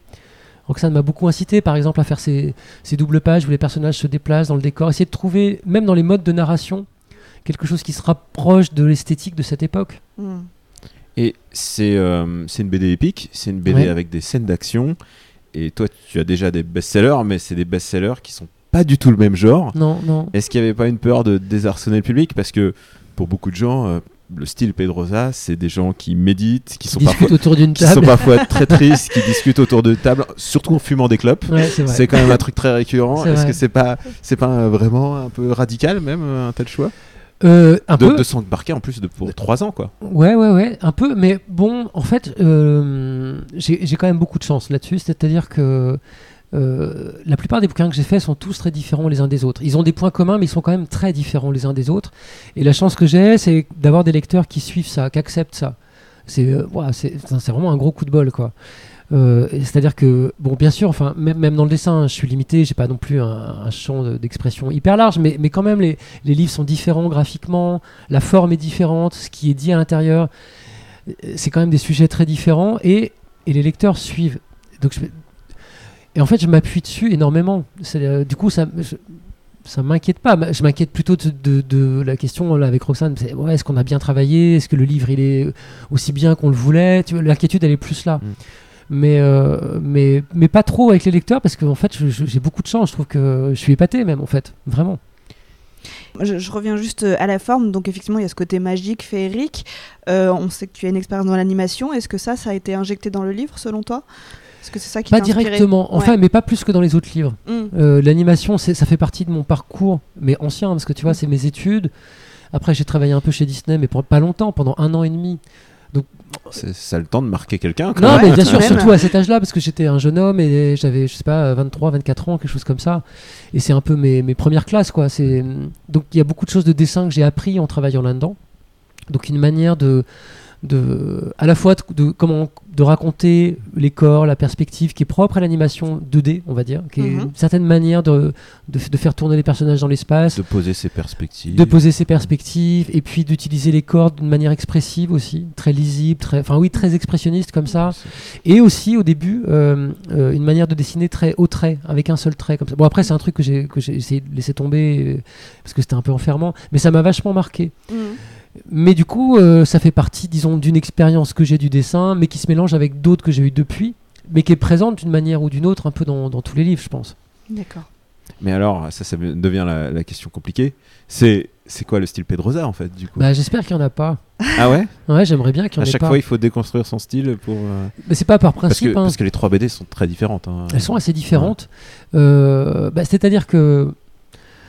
Roxane m'a beaucoup incité, par exemple, à faire ces, ces doubles pages où les personnages se déplacent dans le décor, essayer de trouver, même dans les modes de narration, quelque chose qui se rapproche de l'esthétique de cette époque. Mm. Et c'est euh, une BD épique, c'est une BD Ouais. avec des scènes d'action. Et toi, tu as déjà des best-sellers, mais c'est des best-sellers qui sont pas du tout le même genre. Non, non. Est-ce qu'il n'y avait pas une peur de désarçonner le public? Parce que pour beaucoup de gens, euh, le style Pedrosa, c'est des gens qui méditent, qui sont, parfois, autour d'une qui sont parfois très tristes, qui discutent autour de table, surtout en fumant des clopes. Ouais, c'est quand même un truc très récurrent. Est-ce que c'est pas, c'est pas vraiment un peu radical même euh, un tel choix? Euh, un de, peu. de s'embarquer en plus de pour trois ans quoi. Ouais, ouais, ouais, un peu. Mais bon, en fait, euh, j'ai quand même beaucoup de chance là-dessus. C'est-à-dire que euh, la plupart des bouquins que j'ai faits sont tous très différents les uns des autres. Ils ont des points communs, mais ils sont quand même très différents les uns des autres. Et la chance que j'ai, c'est d'avoir des lecteurs qui suivent ça, qui acceptent ça. C'est euh, c'est vraiment un gros coup de bol, quoi. Euh, C'est-à-dire que, bon, bien sûr, enfin, même, dans le dessin, je suis limité, j'ai pas non plus un, champ de- d'expression hyper large, mais, mais quand même, les, les livres sont différents graphiquement, la forme est différente, ce qui est dit à l'intérieur, euh, c'est quand même des sujets très différents, et, et les lecteurs suivent. Donc et en fait, je m'appuie dessus énormément. Euh, du coup, ça, je- ça m'inquiète pas. Je m'inquiète plutôt de, de- la question avec Roxane. est-ce qu'on a bien travaillé? Est-ce que le livre il est aussi bien qu'on le voulait? L'inquiétude, elle est plus là. Mm. Mais, euh, mais, mais pas trop avec les lecteurs parce qu'en fait, j'ai beaucoup de chance. Je trouve que je suis épaté, même, en fait. Vraiment. Je, je reviens juste euh, à la forme. Donc, effectivement, il y a ce côté magique, féerique. Euh, on sait que tu as une expérience dans l'animation. Est-ce que ça, ça a été injecté dans le livre, selon toi? Est-ce que c'est ça qui Pas directement. Enfin, mais pas plus que dans les autres livres. Mm. Euh, L'animation, ça fait partie de mon parcours, mais ancien, parce que tu vois, c'est mes études. Après, j'ai travaillé un peu chez Disney, mais pour pas longtemps, pendant un an et demi. C'est ça a le temps de marquer quelqu'un. quand Non, même. mais bien sûr, surtout à cet âge-là, parce que j'étais un jeune homme et j'avais, je sais pas, 23, 24 ans, quelque chose comme ça. Et c'est un peu mes, mes premières classes, quoi. C'est donc il y a beaucoup de choses de dessin que j'ai appris en travaillant là-dedans. Donc une manière de de, à la fois de, de comment de raconter les corps, la perspective qui est propre à l'animation 2D, on va dire, qui est Mhm. une certaine manière de, de, de faire tourner les personnages dans l'espace, De poser ses perspectives. de poser ses perspectives et puis d'utiliser les corps d'une manière expressive aussi, très lisible, très, enfin oui, très expressionniste comme ça. Et aussi au début, euh, euh, une manière de dessiner très au trait, avec un seul trait comme ça. Bon après c'est un truc que j'ai que j'ai essayé de laisser tomber euh, parce que c'était un peu enfermant, mais ça m'a vachement marqué. Mhm. Mais du coup, euh, ça fait partie, disons, d'une expérience que j'ai du dessin, mais qui se mélange avec d'autres que j'ai eu depuis, mais qui est présente d'une manière ou d'une autre un peu dans, dans tous les livres, je pense. D'accord. Mais alors, ça, ça devient la, la question compliquée. C'est c'est quoi le style Pedrosa en fait du coup? Bah, j'espère qu'il n'y en a pas. Ah ouais? Ouais, j'aimerais bien qu'il À n'y en ait chaque pas. fois, il faut déconstruire son style pour. euh, Mais c'est pas par Parce, principe. que, hein. parce que les trois BD sont très différentes. hein. Elles sont assez différentes. Euh, bah, C'est-à-dire que,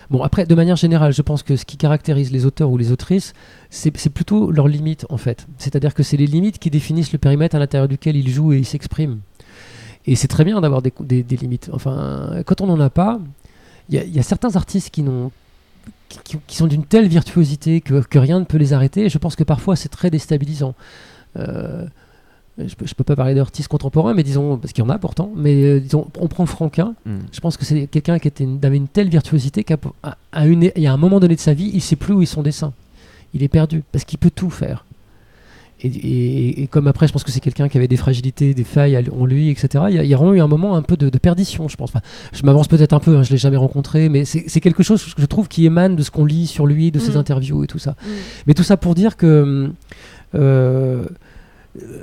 bon, après, de manière générale, je pense que ce qui caractérise les auteurs ou les autrices, c'est plutôt leurs limites, en fait. C'est-à-dire que c'est les limites qui définissent le périmètre à l'intérieur duquel ils jouent et ils s'expriment. Et c'est très bien d'avoir des, limites. Enfin, quand on n'en a pas, il y, a- certains artistes qui n'ont qui, sont d'une telle virtuosité que, que rien ne peut les arrêter. Et je pense que parfois c'est très déstabilisant. Euh, je, peux, je peux pas parler d'artistes contemporains, mais disons, parce qu'il y en a pourtant, mais euh, disons, on prend Franquin. Mm. Je pense que c'est quelqu'un qui était une- avait une telle virtuosité qu'à à- à une- un moment donné de sa vie, il sait plus où est son dessin. Il est perdu parce qu'il peut tout faire. Et, et- et comme après, je pense que c'est quelqu'un qui avait des fragilités, des failles en lui, etc. Il y a, il y a vraiment eu un moment un peu de, de perdition, je pense. Enfin, je m'avance peut-être un peu, hein, je l'ai jamais rencontré, mais c'est c'est quelque chose que je trouve qui émane de ce qu'on lit sur lui, de ses Mm. interviews et tout ça. Mhm. Mais tout ça pour dire que euh,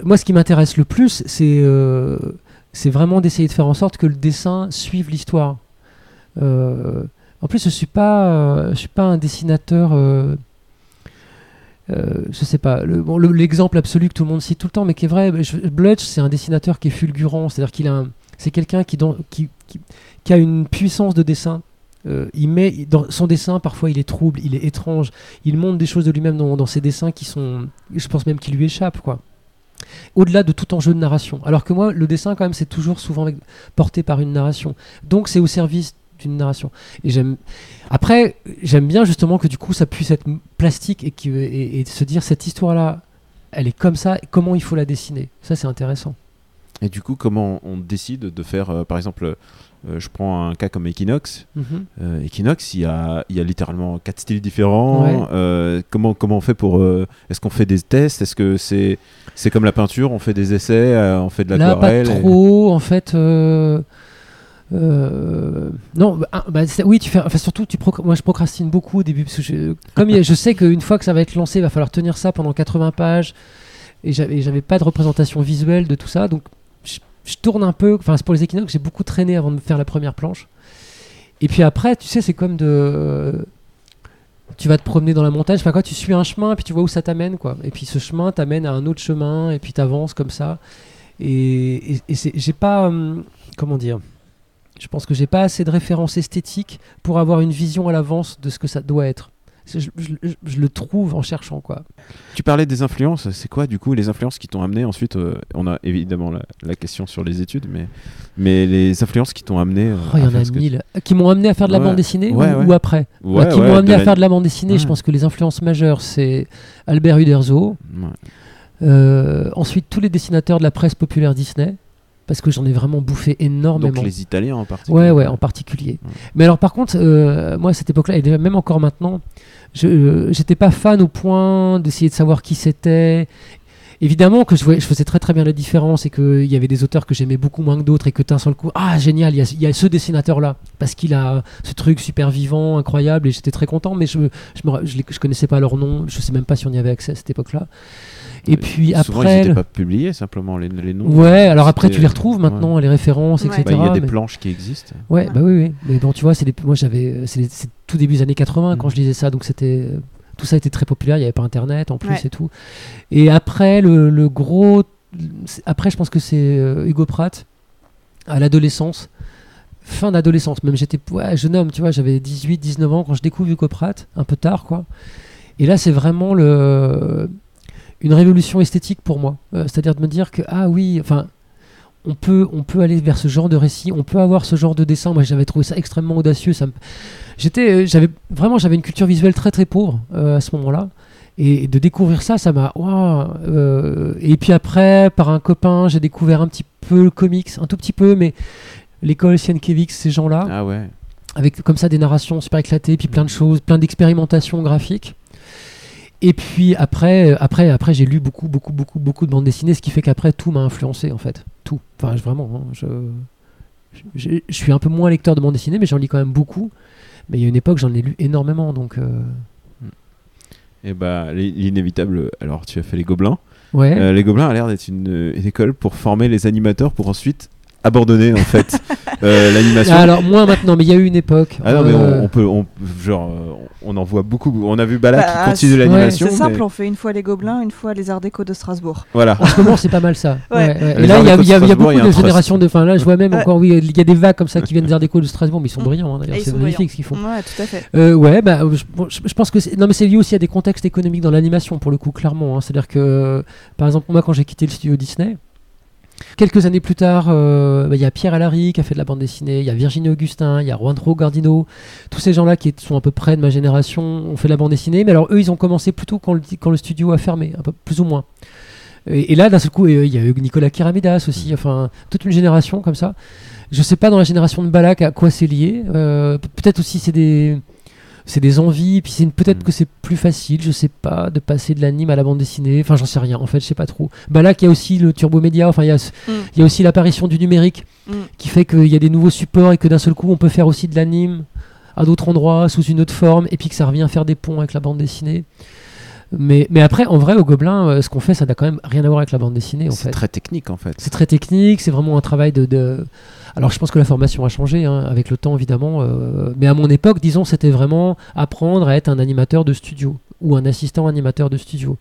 moi, ce qui m'intéresse le plus, c'est euh, c'est vraiment d'essayer de faire en sorte que le dessin suive l'histoire. Euh, en plus, je suis pas, euh, suis pas un dessinateur. euh, euh, je sais pas, l'exemple absolu que tout le monde cite tout le temps, mais qui est vrai, Blutch, c'est un dessinateur qui est fulgurant, c'est-à-dire qu'il a, c'est quelqu'un qui, a une puissance de dessin. Euh, il met dans son dessin, parfois il est trouble, il est étrange, il montre des choses de lui-même dans, dans ses dessins qui sont, je pense même, qui lui échappent, quoi. Au-delà de tout enjeu de narration. Alors que moi, le dessin, quand même, c'est toujours souvent porté par une narration. Donc, c'est au service d'une narration. Et j'aime. Après, j'aime bien justement que du coup, ça puisse être plastique et, et, se dire cette histoire-là, elle est comme ça. Comment il faut la dessiner? Ça, c'est intéressant. Et du coup, comment on décide de faire, euh, par exemple, euh, je prends un cas comme Equinox. Mhm. Euh, Equinox, il y a, il y a littéralement quatre styles différents. Ouais. Euh, comment, comment on fait pour. Est-ce qu'on fait des tests? Est-ce que c'est c'est comme la peinture On fait des essais On fait de Là, pas l'aquarelle et- trop, en fait. non, bah, ah, bah, oui, tu fais. Enfin, surtout, tu moi, je procrastine beaucoup au début parce que je, comme a- je sais qu'une fois que ça va être lancé, il va falloir tenir ça pendant 80 pages et j'avais pas de représentation visuelle de tout ça, donc je, tourne un peu. Enfin, c'est pour les équinoxes, j'ai beaucoup traîné avant de faire la première planche. Et puis après, tu sais, c'est comme de. Tu vas te promener dans la montagne, enfin quoi, tu suis un chemin, puis tu vois où ça t'amène, quoi. Et puis ce chemin t'amène à un autre chemin, et puis t'avances comme ça. Et, et- et j'ai pas. hum, comment dire Je pense que j'ai pas assez de références esthétiques pour avoir une vision à l'avance de ce que ça doit être. Je, je- je- je le trouve en cherchant, quoi. Tu parlais des influences, c'est quoi du coup les influences qui t'ont amené ensuite euh, On a évidemment la, la question sur les études, mais, mais les influences qui t'ont amené. euh, Oh, il y en a que- mille. Qui m'ont amené à faire de la Ouais. bande dessinée Ouais, ou, ouais. ou après Ouais, Qui m'ont amené à la- faire de la bande dessinée, je pense que les influences majeures, c'est Albert Uderzo. Euh, ensuite, tous les dessinateurs de la presse populaire Disney, parce que j'en ai vraiment bouffé énormément. Donc les Italiens en particulier. Ouais, ouais, en particulier. Mais alors, par contre, euh, moi, à cette époque-là, et déjà même encore maintenant, je euh, j'étais pas fan au point d'essayer de savoir qui c'était. Évidemment que je, voyais- je faisais très très bien la différence et qu'il y avait des auteurs que j'aimais beaucoup moins que d'autres et que d'un seul coup, ah génial, il y a, il y a ce dessinateur-là parce qu'il a ce truc super vivant, incroyable et j'étais très content, mais je, je, me ra- je, les- je connaissais pas leur nom, je sais même pas si on y avait accès à cette époque-là. Et puis Souvent, après. ils n'étaient pas publiés simplement les, les noms. Ouais, alors après tu les retrouves maintenant, les références, Ouais. etc. Bah, Il y a des mais- planches qui existent. Ouais, Ouais. bah oui, oui. Mais bon, tu vois, c'est des- moi j'avais, euh, c'est les- c'est tout début des années 80 quand Mm. je lisais ça, donc c'était, euh, tout ça était très populaire. Il n'y avait pas Internet en plus Ouais. et tout. Et après le, le gros, après je pense que c'est euh, Hugo Pratt à l'adolescence, fin d'adolescence. Même j'étais ouais, jeune homme, tu vois, j'avais 18, 19 ans quand je découvre Hugo Pratt, un peu tard quoi. Et là, c'est vraiment le une révolution esthétique pour moi. Euh, C'est-à-dire de me dire que ah oui, enfin on peut, on peut aller vers ce genre de récit, on peut avoir ce genre de dessin. Moi, j'avais trouvé ça extrêmement audacieux. Ça me... J'étais, euh, j'avais vraiment, j'avais une culture visuelle très très pauvre euh, à ce moment-là. Et de découvrir ça, ça m'a. euh, et puis après, par un copain, j'ai découvert un petit peu le comics, un tout petit peu, mais l'école Sienkiewicz, ces gens-là, Ah ouais. avec comme ça des narrations super éclatées, puis plein de choses, plein d'expérimentations graphiques. Et puis après, euh, après, après j'ai lu beaucoup, beaucoup, beaucoup, beaucoup de bandes dessinées, ce qui fait qu'après tout m'a influencé en fait, tout. Enfin, je- vraiment, hein, je, je, je suis un peu moins lecteur de bandes dessinées, mais j'en lis quand même beaucoup. Mais il y a une époque, j'en ai lu énormément, donc euh, Et bah, l'in- l'inévitable. Alors, tu as fait les Gobelins. ouais. Euh, les Gobelins a l'air d'être une, une école pour former les animateurs pour ensuite abandonner en fait euh, l'animation. Ah, alors moins maintenant, mais il y a eu une époque. Ah non, mais euh, on, on peut, on, genre, euh, on en voit beaucoup. On a vu Bala Bah, qui continue c'est- l'animation. C'est mais- simple, on fait une fois les Gobelins, une fois les Arts déco de Strasbourg. Voilà. En ce moment, c'est pas mal ça. Ouais. Ouais, ouais. Les Et là, il y a, y y beaucoup il y a de générations de. Enfin, là, je vois même encore, oui, il y a des vagues comme ça qui viennent des Arts déco de Strasbourg, mais ils sont brillants. hein, D'ailleurs, c'est sont magnifique ce qu'ils font. Ouais, tout à fait. Euh, ouais, bah, je, bon, je- je pense que c'est- non, mais c'est lié aussi à des contextes économiques dans l'animation pour le coup, clairement. hein. C'est-à-dire que, par exemple, moi, quand j'ai quitté le studio Disney, quelques années plus tard, euh, bah, il y a Pierre Alary qui a fait de la bande dessinée, il y a Virginie Augustin, il y a Juanro Gardino, tous ces gens-là qui sont à peu près de ma génération ont fait de la bande dessinée. Mais alors eux, ils ont commencé plutôt quand le, quand le studio a fermé, un peu plus ou moins. Et, et là, d'un seul coup, euh, il y a eu Nicolas Kiramidas aussi, enfin, toute une génération comme ça. Je sais pas dans la génération de Balak à quoi c'est lié. Euh, peut-être aussi c'est des c'est des envies, puis c'est une- peut-être Mm. que c'est plus facile, je sais pas, de passer de l'anime à la bande dessinée. Enfin, j'en sais rien. En fait, je sais pas trop. Balak, il y a aussi le turbo média. Enfin, il y a Mm. il y a aussi l'apparition du numérique Mm. qui fait qu'il y a des nouveaux supports et que d'un seul coup, on peut faire aussi de l'anime à d'autres endroits sous une autre forme, et puis que ça revient faire des ponts avec la bande dessinée. Mais, mais après, en vrai, au Gobelin, euh, ce qu'on fait, ça n'a quand même rien à voir avec la bande dessinée, C'est fait. très technique en fait. C'est très technique, c'est vraiment un travail de, de- Alors je pense que la formation a changé hein, avec le temps évidemment, euh, mais à mon époque, disons, c'était vraiment apprendre à être un animateur de studio ou un assistant animateur de studio.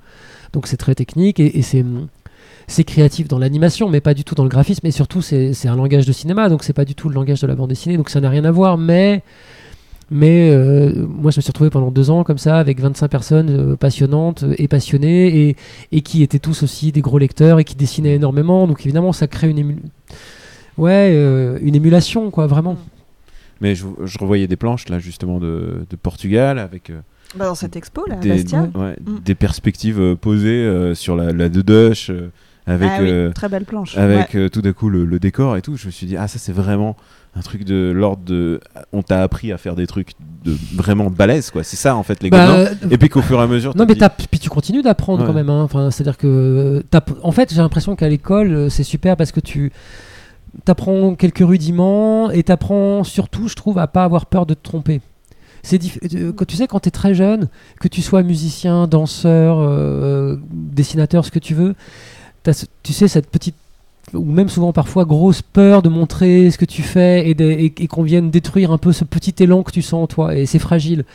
Donc c'est très technique et, et c'est créatif dans l'animation, mais pas du tout dans le graphisme. Et surtout, c'est un langage de cinéma, donc c'est pas du tout le langage de la bande dessinée, donc ça n'a rien à voir. Mais mais euh, moi, je me suis retrouvé pendant deux ans comme ça, avec 25 personnes euh, passionnantes et passionnées, et, qui étaient tous aussi des gros lecteurs et qui dessinaient énormément. Donc évidemment, ça crée une, ouais, euh, une émulation, quoi, vraiment. Mais je, je revoyais des planches là justement de, de Portugal avec euh, Bah, dans cette expo, là, à des, Bastia. ouais, Mm. des perspectives euh, posées euh, sur la, la euh, avec Ah oui, euh, très belle planche. avec Ouais. euh, tout d'un coup le, le décor et tout. Je me suis dit ah ça c'est vraiment un truc de l'ordre de on t'a appris à faire des trucs de vraiment balèze quoi. C'est ça en fait les Bah, euh, Et puis qu'au fur et à mesure. Non, mais t'as- puis tu continues d'apprendre Ouais. quand même. hein. Enfin, c'est-à-dire que, en fait, j'ai l'impression qu'à l'école, c'est super parce que tu t'apprends quelques rudiments et t'apprends surtout, je trouve, à pas avoir peur de te tromper. C'est diff- euh, tu sais quand tu es très jeune, que tu sois musicien, danseur, euh, dessinateur, ce que tu veux, ce- tu sais cette petite ou même souvent parfois grosse peur de montrer ce que tu fais et qu'on vienne détruire un peu ce petit élan que tu sens en toi. Et c'est fragile.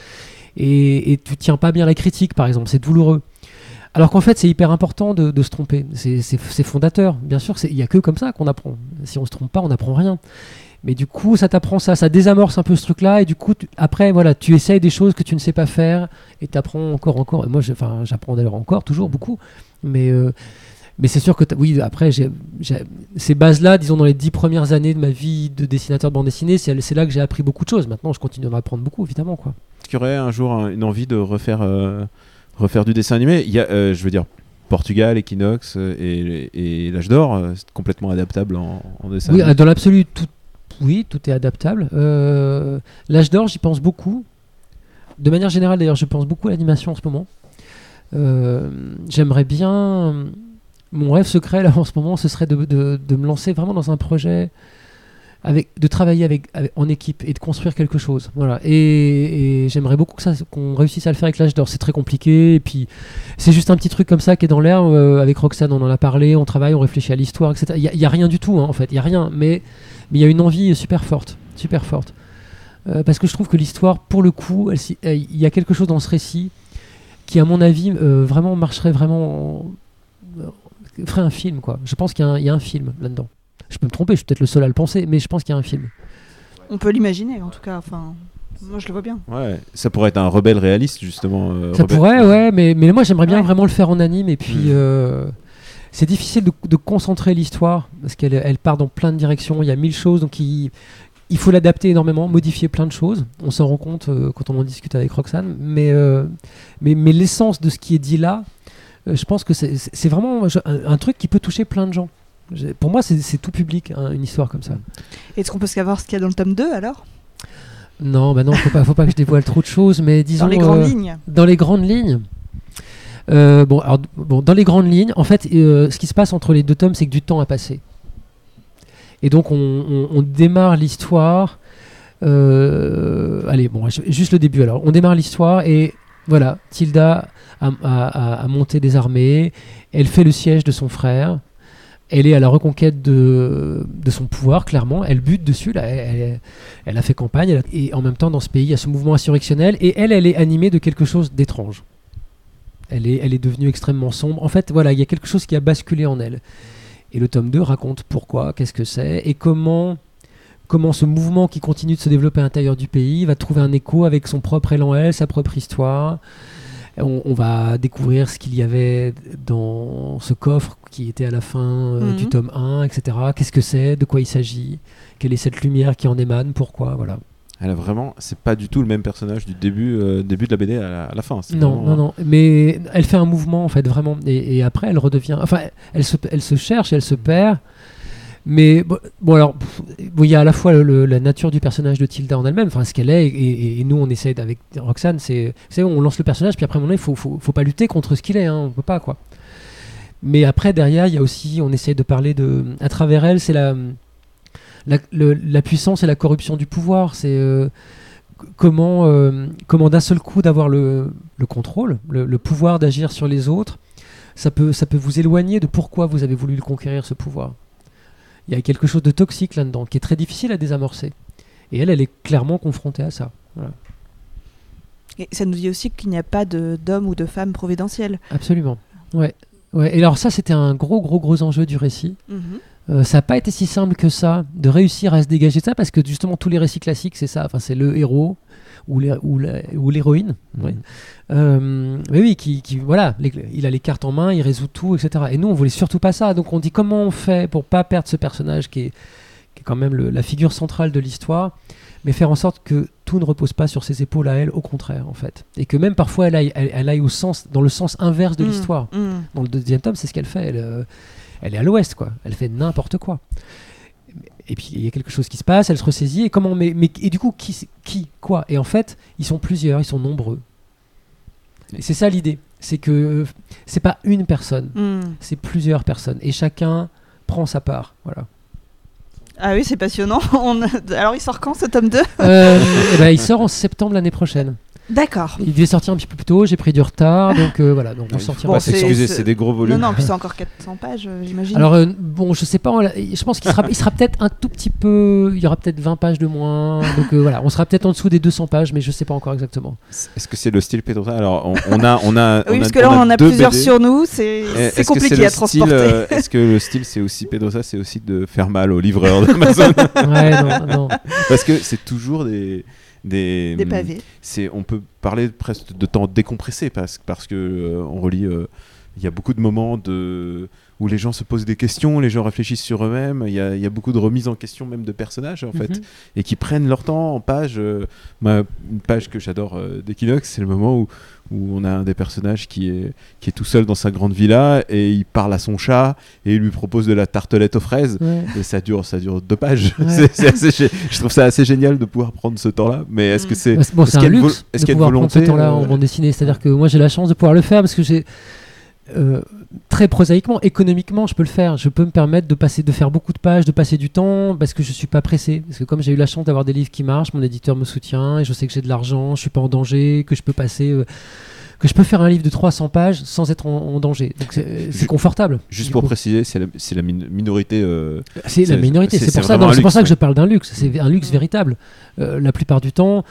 Et, et tu tiens pas bien la critique par exemple. C'est douloureux alors qu'en fait c'est hyper important de, se tromper. C'est fondateur. Bien sûr il y a que comme ça qu'on apprend. Si on se trompe pas on n'apprend rien. Mais du coup ça t'apprend ça ça désamorce un peu ce truc là et du coup tu- après voilà tu essayes des choses que tu ne sais pas faire et t'apprends encore encore. Et moi j'apprends d'ailleurs encore toujours beaucoup. Mais euh, c'est sûr que oui après ces bases là disons dans les dix premières années de ma vie de dessinateur de bande dessinée c'est là que j'ai appris beaucoup de choses. Maintenant je continue d'en apprendre beaucoup évidemment Est-ce un jour un- une envie de refaire, euh, refaire du dessin animé Il y a, euh, je veux dire, Portugal, Equinox euh, et, et l'âge d'or, euh, c'est complètement adaptable en, en dessin Oui, animé. dans l'absolu, tout, oui, tout est adaptable. Euh, L'âge d'or, j'y pense beaucoup. De manière générale, d'ailleurs, je pense beaucoup à l'animation en ce moment. Euh, J'aimerais bien. Mon rêve secret, là, en ce moment, ce serait de, de- de me lancer vraiment dans un projet. De travailler avec, en équipe et de construire quelque chose. Voilà. Et, j'aimerais beaucoup que ça- qu'on réussisse à le faire avec l'âge d'or. C'est très compliqué. Et puis, c'est juste un petit truc comme ça qui est dans l'air. Euh, avec Roxane, on en a parlé, on travaille, on réfléchit à l'histoire, etc. Il n'y a, rien du tout, hein, en fait. Il n'y a rien. Mais il y a une envie super forte. Super forte. Euh, parce que je trouve que l'histoire, pour le coup, il y a quelque chose dans ce récit qui, à mon avis, euh, vraiment marcherait vraiment. ferait un film, quoi. Je pense qu'il y a un film là-dedans. Je peux me tromper, je suis peut-être le seul à le penser, mais je pense qu'il y a un film. On peut l'imaginer, en tout cas. Enfin, moi, je le vois bien. Ouais, ça pourrait être un rebelle réaliste, justement. euh, Ça rebelle- pourrait, ouais, mais, mais moi j'aimerais bien Ouais. vraiment le faire en anime et puis Mm. euh, c'est difficile de, de concentrer l'histoire parce qu'elle elle part dans plein de directions, il y a mille choses donc il, il faut l'adapter énormément, modifier plein de choses. On s'en rend compte euh, quand on en discute avec Roxane. Mais, euh, mais, mais l'essence de ce qui est dit là, euh, je pense que c'est- vraiment un truc qui peut toucher plein de gens. Pour moi, c'est tout public, hein, une histoire comme ça. Est-ce qu'on peut savoir ce qu'il y a dans le tome 2 alors? Non, bah non, faut pas, faut pas que je dévoile trop de choses, mais disons Dans les grandes euh, lignes dans les grandes lignes. euh, bon, alors, bon, dans les grandes lignes, en fait, euh, ce qui se passe entre les deux tomes, c'est que du temps a passé. Et donc, on, on- on démarre l'histoire. allez, bon, juste le début alors. On démarre l'histoire et voilà, Tilda a, a- a- a monté des armées. Elle fait le siège de son frère. Elle est à la reconquête de, son pouvoir, clairement. Elle bute dessus. Là. Elle, a fait campagne. et en même temps, dans ce pays, il y a ce mouvement insurrectionnel. Et elle, elle est animée de quelque chose d'étrange. Elle est, elle est devenue extrêmement sombre. En fait, voilà, il y a quelque chose qui a basculé en elle. Et le tome 2 raconte pourquoi, qu'est-ce que c'est, et comment, comment ce mouvement qui continue de se développer à l'intérieur du pays va trouver un écho avec son propre élan, elle, sa propre histoire. On, on va découvrir ce qu'il y avait dans ce coffre qui était à la fin euh, Mhm. du tome 1, etc. Qu'est-ce que c'est, de quoi il s'agit, quelle est cette lumière qui en émane, pourquoi, voilà. Elle a vraiment, c'est pas du tout le même personnage du début, euh, début de la BD à la, à la fin. Non, vraiment- non, non. Mais elle fait un mouvement, en fait, vraiment. Et, et après, elle redevient. Enfin, elle se, elle se cherche, elle se perd. Mais bon, alors, il y a à la fois le- la nature du personnage de Tilda en elle-même, enfin ce qu'elle est, et, nous on essaie avec Roxane, c'est, on lance le personnage, puis après à un moment il faut, faut, pas lutter contre ce qu'il est, hein, on peut pas quoi. Mais après derrière, il y a aussi, on essaie de parler de, à travers elle, c'est la, la, puissance et la corruption du pouvoir, c'est euh, comment, euh, comment d'un seul coup d'avoir le, le contrôle, le, le pouvoir d'agir sur les autres, ça peut, ça peut vous éloigner de pourquoi vous avez voulu le conquérir ce pouvoir. Il y a quelque chose de toxique là-dedans qui est très difficile à désamorcer. Et elle, elle est clairement confrontée à ça. Voilà. Et ça nous dit aussi qu'il n'y a pas d'homme ou de femme providentielle. Absolument. Ouais. ouais. Et alors ça, c'était un gros, gros, gros enjeu du récit. Euh, ça n'a pas été si simple que ça de réussir à se dégager de ça parce que justement tous les récits classiques c'est ça. Enfin, c'est le héros ou ou ou l'héroïne. ouais. Euh, mais oui, qui, qui- voilà, les- il a les cartes en main, il résout tout, etc. Et nous, on voulait surtout pas ça. Donc on dit comment on fait pour pas perdre ce personnage qui est, qui est quand même le- la figure centrale de l'histoire, mais faire en sorte que tout ne repose pas sur ses épaules à elle, au contraire en fait, et que même parfois elle aille, elle, elle aille au sens, dans le sens inverse de Mm, l'histoire. mm. Dans le deuxième tome, c'est ce qu'elle fait. Elle, euh, elle est à l'ouest, quoi. Elle fait n'importe quoi. Et puis il y a quelque chose qui se passe, elle se ressaisit. Et comment mais, mais et du coup qui qui quoi? Et en fait, ils sont plusieurs, ils sont nombreux. Et c'est ça l'idée, c'est que euh, c'est pas une personne, Mm. c'est plusieurs personnes et chacun prend sa part. Voilà. Ah oui, c'est passionnant. On Alors, il sort quand ce tome 2 Euh, eh ben, il sort en septembre l'année prochaine. D'accord. Il devait sortir un petit peu plus tôt, j'ai pris du retard, donc euh, voilà, donc on sortira. Bon, s'excuser, c'est- des gros Non, volumes. non, puis c'est encore 400 pages, euh, j'imagine. Alors euh, bon, je sais pas, on je pense qu'il sera, il sera peut-être un tout petit peu, il y aura peut-être 20 pages de moins, donc euh, voilà, on sera peut-être en dessous des 200 pages, mais je sais pas encore exactement. Est-ce que c'est le style Pedrosa Alors, on, on a, on a, oui, on parce que là, on, en a plusieurs BD. sur nous, c'est Eh, que compliqué le à style, transporter. Est-ce que le style, c'est aussi Pedrosa, c'est aussi de faire mal aux livreurs d'Amazon? Ouais, non, non. Parce que c'est toujours des. Des, Des pavés. c'est on peut parler presque de temps décompressé parce, parce que euh, on relit euh, il y a beaucoup de moments de où les gens se posent des questions les gens réfléchissent sur eux-mêmes il y a, il y a beaucoup de remises en question même de personnages en fait Mhm. et qui prennent leur temps en page euh, ma- une page que j'adore euh, d'Equinox c'est le moment où où on a un des personnages qui est, qui est tout seul dans sa grande villa et il parle à son chat et il lui propose de la tartelette aux fraises Ouais. et ça dure, ça dure deux pages. Ouais. Assez je trouve ça assez génial de pouvoir prendre ce temps-là. Mais est-ce que Mm. c'est Ouais, c'est- bon, est-ce qu'il y a luxe de pouvoir prendre ce temps-là euh, en bande dessinée, c'est-à-dire que moi j'ai la chance de pouvoir le faire parce que j'ai euh, très prosaïquement, économiquement, je peux le faire. Je peux me permettre de passer, de faire beaucoup de pages, de passer du temps, parce que je suis pas pressé. Parce que comme j'ai eu la chance d'avoir des livres qui marchent, mon éditeur me soutient et je sais que j'ai de l'argent, je suis pas en danger, que je peux passer, euh, que je peux faire un livre de 300 pages sans être en, en danger. Donc c'est Ju- confortable. Juste pour coup. préciser, c'est la, la min- minorité. euh, C'est la minorité, c'est- pour, ça, non, pour que je parle d'un luxe. C'est un luxe Mm. véritable. Euh, la plupart du temps.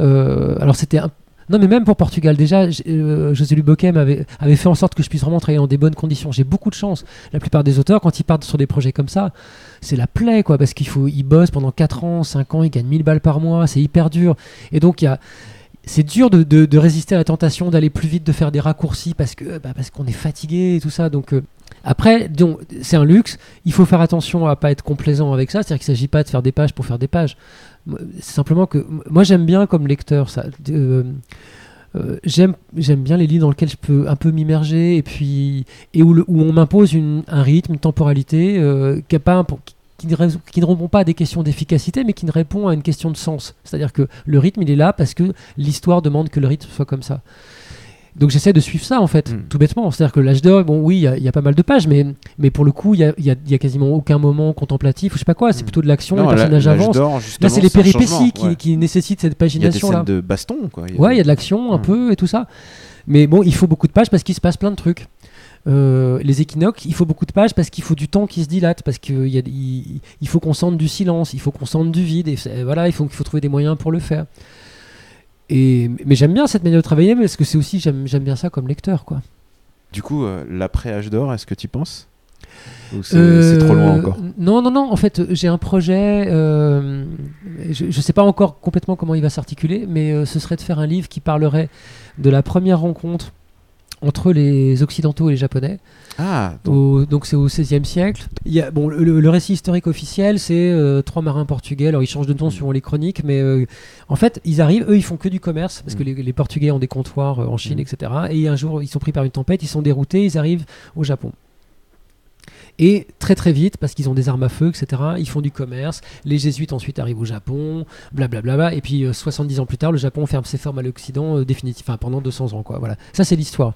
euh, alors c'était un- Non, mais même pour Portugal, déjà, euh, José Luboquem avait, avait fait en sorte que je puisse vraiment travailler dans des bonnes conditions. J'ai beaucoup de chance. La plupart des auteurs, quand ils partent sur des projets comme ça, c'est la plaie, quoi, parce qu'il faut, ils bossent pendant 4 ans, 5 ans, ils gagnent 1000 balles par mois, c'est hyper dur. Et donc, il y a, c'est dur de, résister à la tentation d'aller plus vite, de faire des raccourcis parce bah, qu'on est fatigué et tout ça. Donc euh, après, c'est un luxe. Il faut faire attention à pas être complaisant avec ça. C'est-à-dire qu'il s'agit pas de faire des pages pour faire des pages. C'est simplement que moi j'aime bien comme lecteur ça. Euh, euh, j'aime bien les livres dans lesquels je peux un peu m'immerger et puis où, où on m'impose un rythme, une temporalité qui, a pas qui, ne rés- qui ne répond pas à des questions d'efficacité, mais qui ne répond à une question de sens. C'est-à-dire que le rythme, il est là parce que l'histoire demande que le rythme soit comme ça. Donc j'essaie de suivre ça en fait, Mm. tout bêtement. C'est-à-dire que l'âge d'or, bon oui, il y a- il y, a pas mal de pages, mais, mais pour le coup, il y a, y a- y a quasiment aucun moment contemplatif ou je sais pas quoi. C'est Mm. plutôt de l'action, les personnages avancent. Là, c'est les péripéties qui, ouais. qui nécessitent cette Il y a des pagination scènes de baston, quoi. Ouais, il y a de l'action un Mm. peu et tout ça. Mais bon, il faut beaucoup de pages parce qu'il se passe plein de trucs. Euh, les équinoques, il faut beaucoup de pages parce qu'il faut du temps qui se dilate, parce qu'il il, il faut qu'on sente du silence, il faut qu'on sente du vide, et voilà, il faut, il faut trouver des moyens pour le faire. Et, mais j'aime bien cette manière de travailler parce que c'est aussi, j'aime bien ça comme lecteur. quoi. Du coup, euh, l'après âge d'or, est-ce que tu y penses? C'est Euh, c'est trop loin encore? Non, non, non. En fait, j'ai un projet. euh, je ne sais pas encore complètement comment il va s'articuler, mais euh, ce serait de faire un livre qui parlerait de la première rencontre entre les Occidentaux et les Japonais. Ah, donc, Au- c'est au XVIe siècle. Il y a, bon, le, récit historique officiel, c'est euh, trois marins portugais. Alors ils changent de nom Mm. suivant les chroniques, mais euh, en fait, ils arrivent, eux, ils font que du commerce, parce que Mm. les, les Portugais ont des comptoirs euh, en Chine, Mm. etc. Et un jour, ils sont pris par une tempête, ils sont déroutés, ils arrivent au Japon. Et très très vite, parce qu'ils ont des armes à feu, etc., ils font du commerce. Les jésuites ensuite arrivent au Japon, blablabla. et puis euh, 70 ans plus tard, le Japon ferme ses formes à l'Occident euh, définitivement, pendant 200 ans. Quoi, voilà. Ça, c'est l'histoire.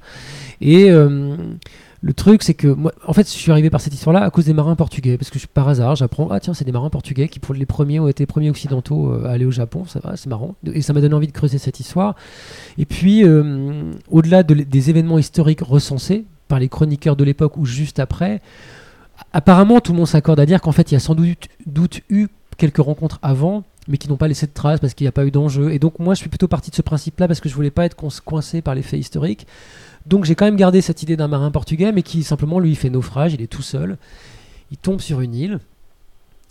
Et euh, le truc, c'est que moi, en fait, je suis arrivé par cette histoire-là à cause des marins portugais. Parce que par hasard, j'apprends, ah tiens, c'est des marins portugais qui, pour les premiers, ont été les premiers occidentaux euh, à aller au Japon. Ça va, c'est marrant. Et ça m'a donné envie de creuser cette histoire. Et puis, euh, au-delà des événements historiques recensés par les chroniqueurs de l'époque ou juste après, apparemment, tout le monde s'accorde à dire qu'en fait, il y a sans doute, eu quelques rencontres avant, mais qui n'ont pas laissé de traces parce qu'il n'y a pas eu d'enjeu. Et donc, moi, je suis plutôt parti de ce principe-là parce que je voulais pas être coin- coincé par les faits historiques. Donc, j'ai quand même gardé cette idée d'un marin portugais, mais qui simplement, lui, fait naufrage, il est tout seul, il tombe sur une île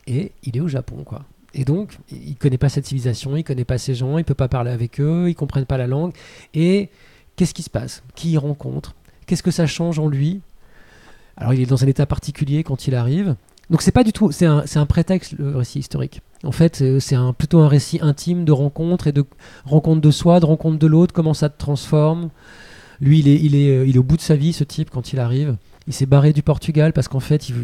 et il est au Japon, quoi. Et donc, il connaît pas cette civilisation, il connaît pas ces gens, il peut pas parler avec eux, ils comprennent pas la langue. Et qu'est-ce qui se passe? Qui il rencontre? Qu'est-ce que ça change en lui? Alors, il est dans un état particulier quand il arrive. Donc, c'est pas du tout, c'est un, prétexte le récit historique. En fait, euh, c'est plutôt un récit intime de rencontre et de rencontre de soi, de rencontre de l'autre, comment ça te transforme. Lui, il est, il, est, euh, il est au bout de sa vie, ce type, quand il arrive. Il s'est barré du Portugal parce qu'en fait, il,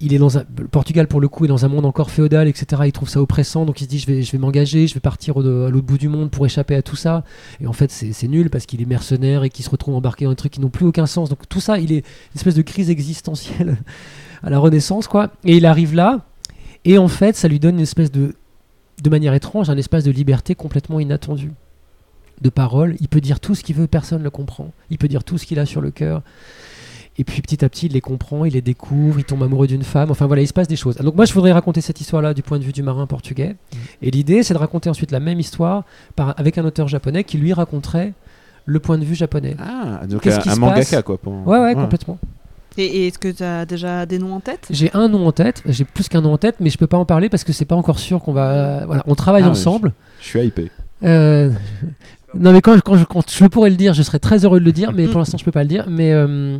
il est dans un, Portugal, pour le coup, est dans un monde encore féodal, etc. Il trouve ça oppressant, donc il se dit je vais, je vais m'engager, je vais partir au- à l'autre bout du monde pour échapper à tout ça. Et en fait, c'est c'est nul parce qu'il est mercenaire et qu'il se retrouve embarqué dans des trucs qui n'ont plus aucun sens. Donc tout ça, il est une espèce de crise existentielle à la Renaissance, quoi. Et il arrive là, et en fait, ça lui donne une espèce de, de manière étrange, un espace de liberté complètement inattendu de parole. Il peut dire tout ce qu'il veut, personne ne le comprend. Il peut dire tout ce qu'il a sur le cœur. Et puis petit à petit, il les comprend, il les découvre, il tombe amoureux d'une femme. Enfin voilà, il se passe des choses. Donc moi, je voudrais raconter cette histoire-là du point de vue du marin portugais. Et l'idée, c'est de raconter ensuite la même histoire par, avec un auteur japonais qui lui raconterait le point de vue japonais. Ah, donc Qu'est-ce un, qui un se mangaka, passe quoi. pour- Ouais, ouais, complètement. Et, et est-ce que tu as déjà des noms en tête? J'ai un nom en tête, j'ai plus qu'un nom en tête, mais je peux pas en parler parce que c'est pas encore sûr qu'on va. Voilà, on travaille Ah, ouais, ensemble. Je suis hypé. Euh, non, mais quand, quand, je, quand je pourrais le dire, je serais très heureux de le dire, mais pour l'instant, je peux pas le dire. Mais, euh,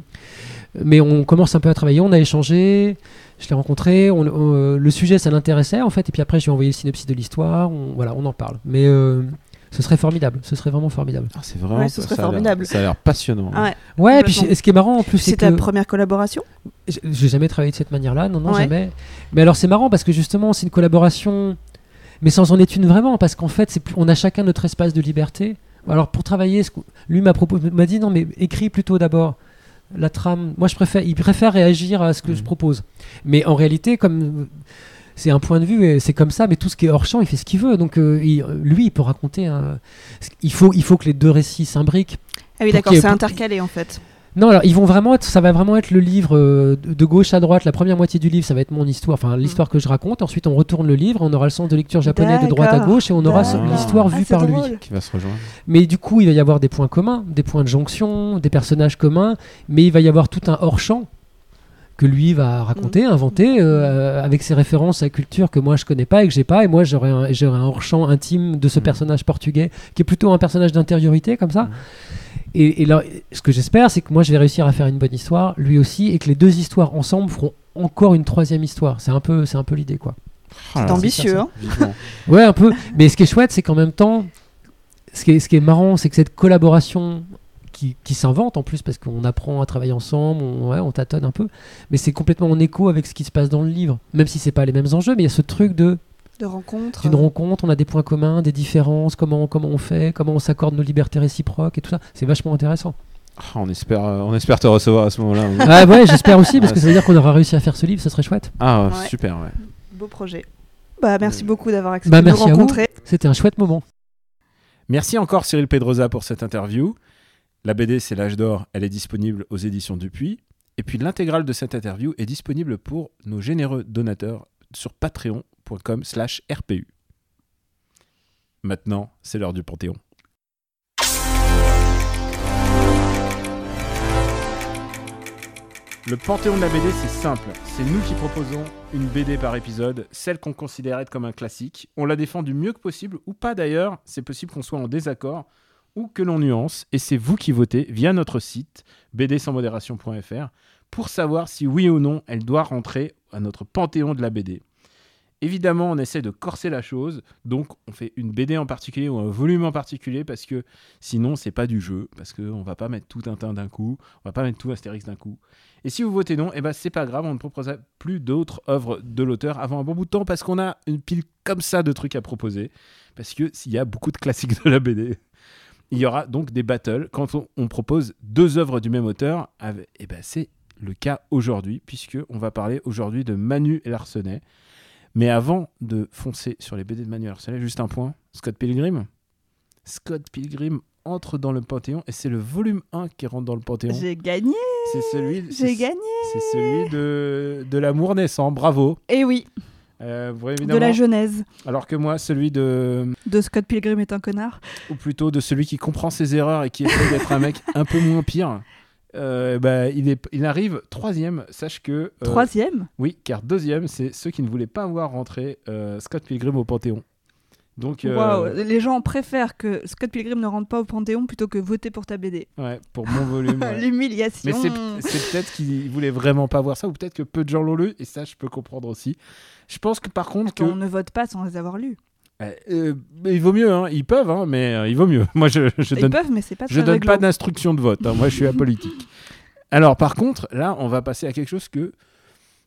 mais on commence un peu à travailler, on a échangé, je l'ai rencontré, on- on- euh, le sujet, ça l'intéressait en fait, et puis après, je lui ai envoyé le synopsis de l'histoire, on, voilà, on en parle. Mais euh, ce serait formidable, ce serait vraiment formidable. Ah, c'est vraiment. Ouais, ce serait ça a l'air- formidable. Ça a l'air passionnant. Ah ouais. Ouais, et puis ce qui est marrant en plus, c'est que. ta première collaboration? J'ai jamais travaillé de cette manière-là, non, non, Ouais. jamais. Mais alors c'est marrant parce que justement, c'est une collaboration, mais sans en être une vraiment, parce qu'en fait, c'est plus- on a chacun notre espace de liberté. Alors pour travailler, ce que- lui m'a proposé, m'a dit non, mais écris plutôt d'abord la trame. Moi, je préfère, il préfère réagir à ce que je Mhm. propose. Mais en réalité, comme c'est un point de vue, et c'est comme ça, mais tout ce qui est hors champ, il fait ce qu'il veut. Donc euh, il- lui, il peut raconter. un- Il faut, il faut que les deux récits s'imbriquent. Ah oui, d'accord, c'est pour- intercalé en fait. Non, alors ils vont vraiment être, ça va vraiment être le livre euh, de gauche à droite. La première moitié du livre, ça va être mon histoire, enfin l'histoire que je raconte. Ensuite, on retourne le livre, on aura le sens de lecture japonais de droite à gauche et on aura l'histoire Ah, vue par lui. drôle. Qui va se rejoindre. Mais du coup, il va y avoir des points communs, des points de jonction, des personnages communs, mais il va y avoir tout un hors-champ que lui va raconter, inventer, euh, avec ses références à culture que moi je connais pas et que j'ai pas. Et moi j'aurais un, un hors-champ intime de ce Mm. personnage portugais qui est plutôt un personnage d'intériorité comme ça. Mm. Et, et là, ce que j'espère, c'est que moi je vais réussir à faire une bonne histoire, lui aussi, et que les deux histoires ensemble feront encore une troisième histoire. C'est un peu, c'est un peu l'idée quoi. Ah, C'est ambitieux, hein. Ouais, un peu. Mais ce qui est chouette, c'est qu'en même temps, ce qui est, ce qui est marrant, c'est que cette collaboration qui, qui s'invente en plus, parce qu'on apprend à travailler ensemble, on, ouais, on tâtonne un peu, mais c'est complètement en écho avec ce qui se passe dans le livre. Même si c'est pas les mêmes enjeux, mais il y a ce truc de De rencontres. d'une rencontre, on a des points communs, des différences, comment, comment on fait, comment on s'accorde nos libertés réciproques et tout ça. C'est vachement intéressant. Ah, on, espère, euh, on espère te recevoir à ce moment-là. ah ouais, j'espère aussi, parce que ça veut dire qu'on aura réussi à faire ce livre, ça serait chouette. Ah, Ouais. super, ouais. Beau projet. Bah, merci beaucoup d'avoir accepté Bah, de nous rencontrer. C'était un chouette moment. Merci encore Cyril Pedrosa pour cette interview. La BD C'est l'âge d'or, elle est disponible aux éditions Dupuis. Et puis l'intégrale de cette interview est disponible pour nos généreux donateurs sur slash RPU. Maintenant, c'est l'heure du Panthéon. Le Panthéon de la BD, c'est simple. C'est nous qui proposons une BD par épisode, celle qu'on considère être comme un classique. On la défend du mieux que possible, ou pas d'ailleurs. C'est possible qu'on soit en désaccord ou que l'on nuance. Et c'est vous qui votez via notre site bdsansmodération.fr pour savoir si oui ou non elle doit rentrer à notre Panthéon de la BD. Évidemment, on essaie de corser la chose, donc on fait une BD en particulier ou un volume en particulier parce que sinon c'est pas du jeu, parce qu'on va pas mettre tout teint d'un coup, on va pas mettre tout Astérix d'un coup. Et si vous votez non, eh ben c'est pas grave, on ne proposera plus d'autres œuvres de l'auteur avant un bon bout de temps parce qu'on a une pile comme ça de trucs à proposer, parce que s'il y a beaucoup de classiques de la BD. Il y aura donc des battles quand on, propose deux œuvres du même auteur. eh ben c'est le cas aujourd'hui, puisque on va parler aujourd'hui de Manu et Larsenet. Mais avant de foncer sur les BD de Manu et Larsenet, juste un point. Scott Pilgrim. Scott Pilgrim entre dans le Panthéon et c'est le volume 1 qui rentre dans le Panthéon. J'ai gagné. C'est celui, J'ai c'est- gagné. c'est celui de, de l'amour naissant. Bravo. Et oui, Euh, de la genèse. Alors que moi, celui de, De Scott Pilgrim est un connard. ou plutôt de celui qui comprend ses erreurs et qui essaie d'être un mec un peu moins pire. Euh, bah, il, est, il arrive troisième. Sache que. euh, Troisième? Oui, car deuxième, c'est ceux qui ne voulaient pas voir rentrer euh, Scott Pilgrim au Panthéon. Donc. Les gens préfèrent que Scott Pilgrim ne rentre pas au Panthéon plutôt que voter pour ta BD. ouais, pour mon volume. ouais. L'humiliation. Mais c'est peut-être qu'ils voulaient vraiment pas voir ça, ou peut-être que peu de gens l'ont lu, et ça, je peux comprendre aussi. Je pense que par contre, que, on ne vote pas sans les avoir lus. Euh, il vaut mieux, hein. ils peuvent, hein, mais euh, il vaut mieux. Moi, je, je Ils donne peuvent, mais c'est pas Je très donne réglo. pas d'instruction de vote. hein. Moi, je suis apolitique. Alors, par contre, là, on va passer à quelque chose que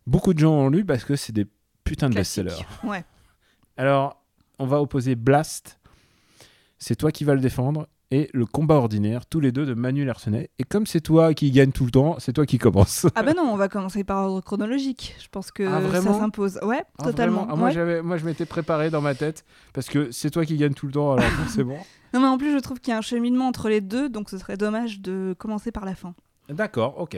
beaucoup de gens ont lu parce que c'est des putains de best-sellers. Ouais. Alors, on va opposer Blast. C'est toi qui vas le défendre. Et le combat ordinaire, tous les deux de Manu Larsenet. Et comme c'est toi qui gagne tout le temps, c'est toi qui commence. Ah bah non, on va commencer par ordre chronologique. Je pense que Ah, ça s'impose. Ouais, Ah, totalement. vraiment Ah, moi, Ouais. j'avais- moi, je m'étais préparé dans ma tête parce que c'est toi qui gagne tout le temps, alors c'est bon. Non mais en plus je trouve qu'il y a un cheminement entre les deux, donc ce serait dommage de commencer par la fin. D'accord, ok.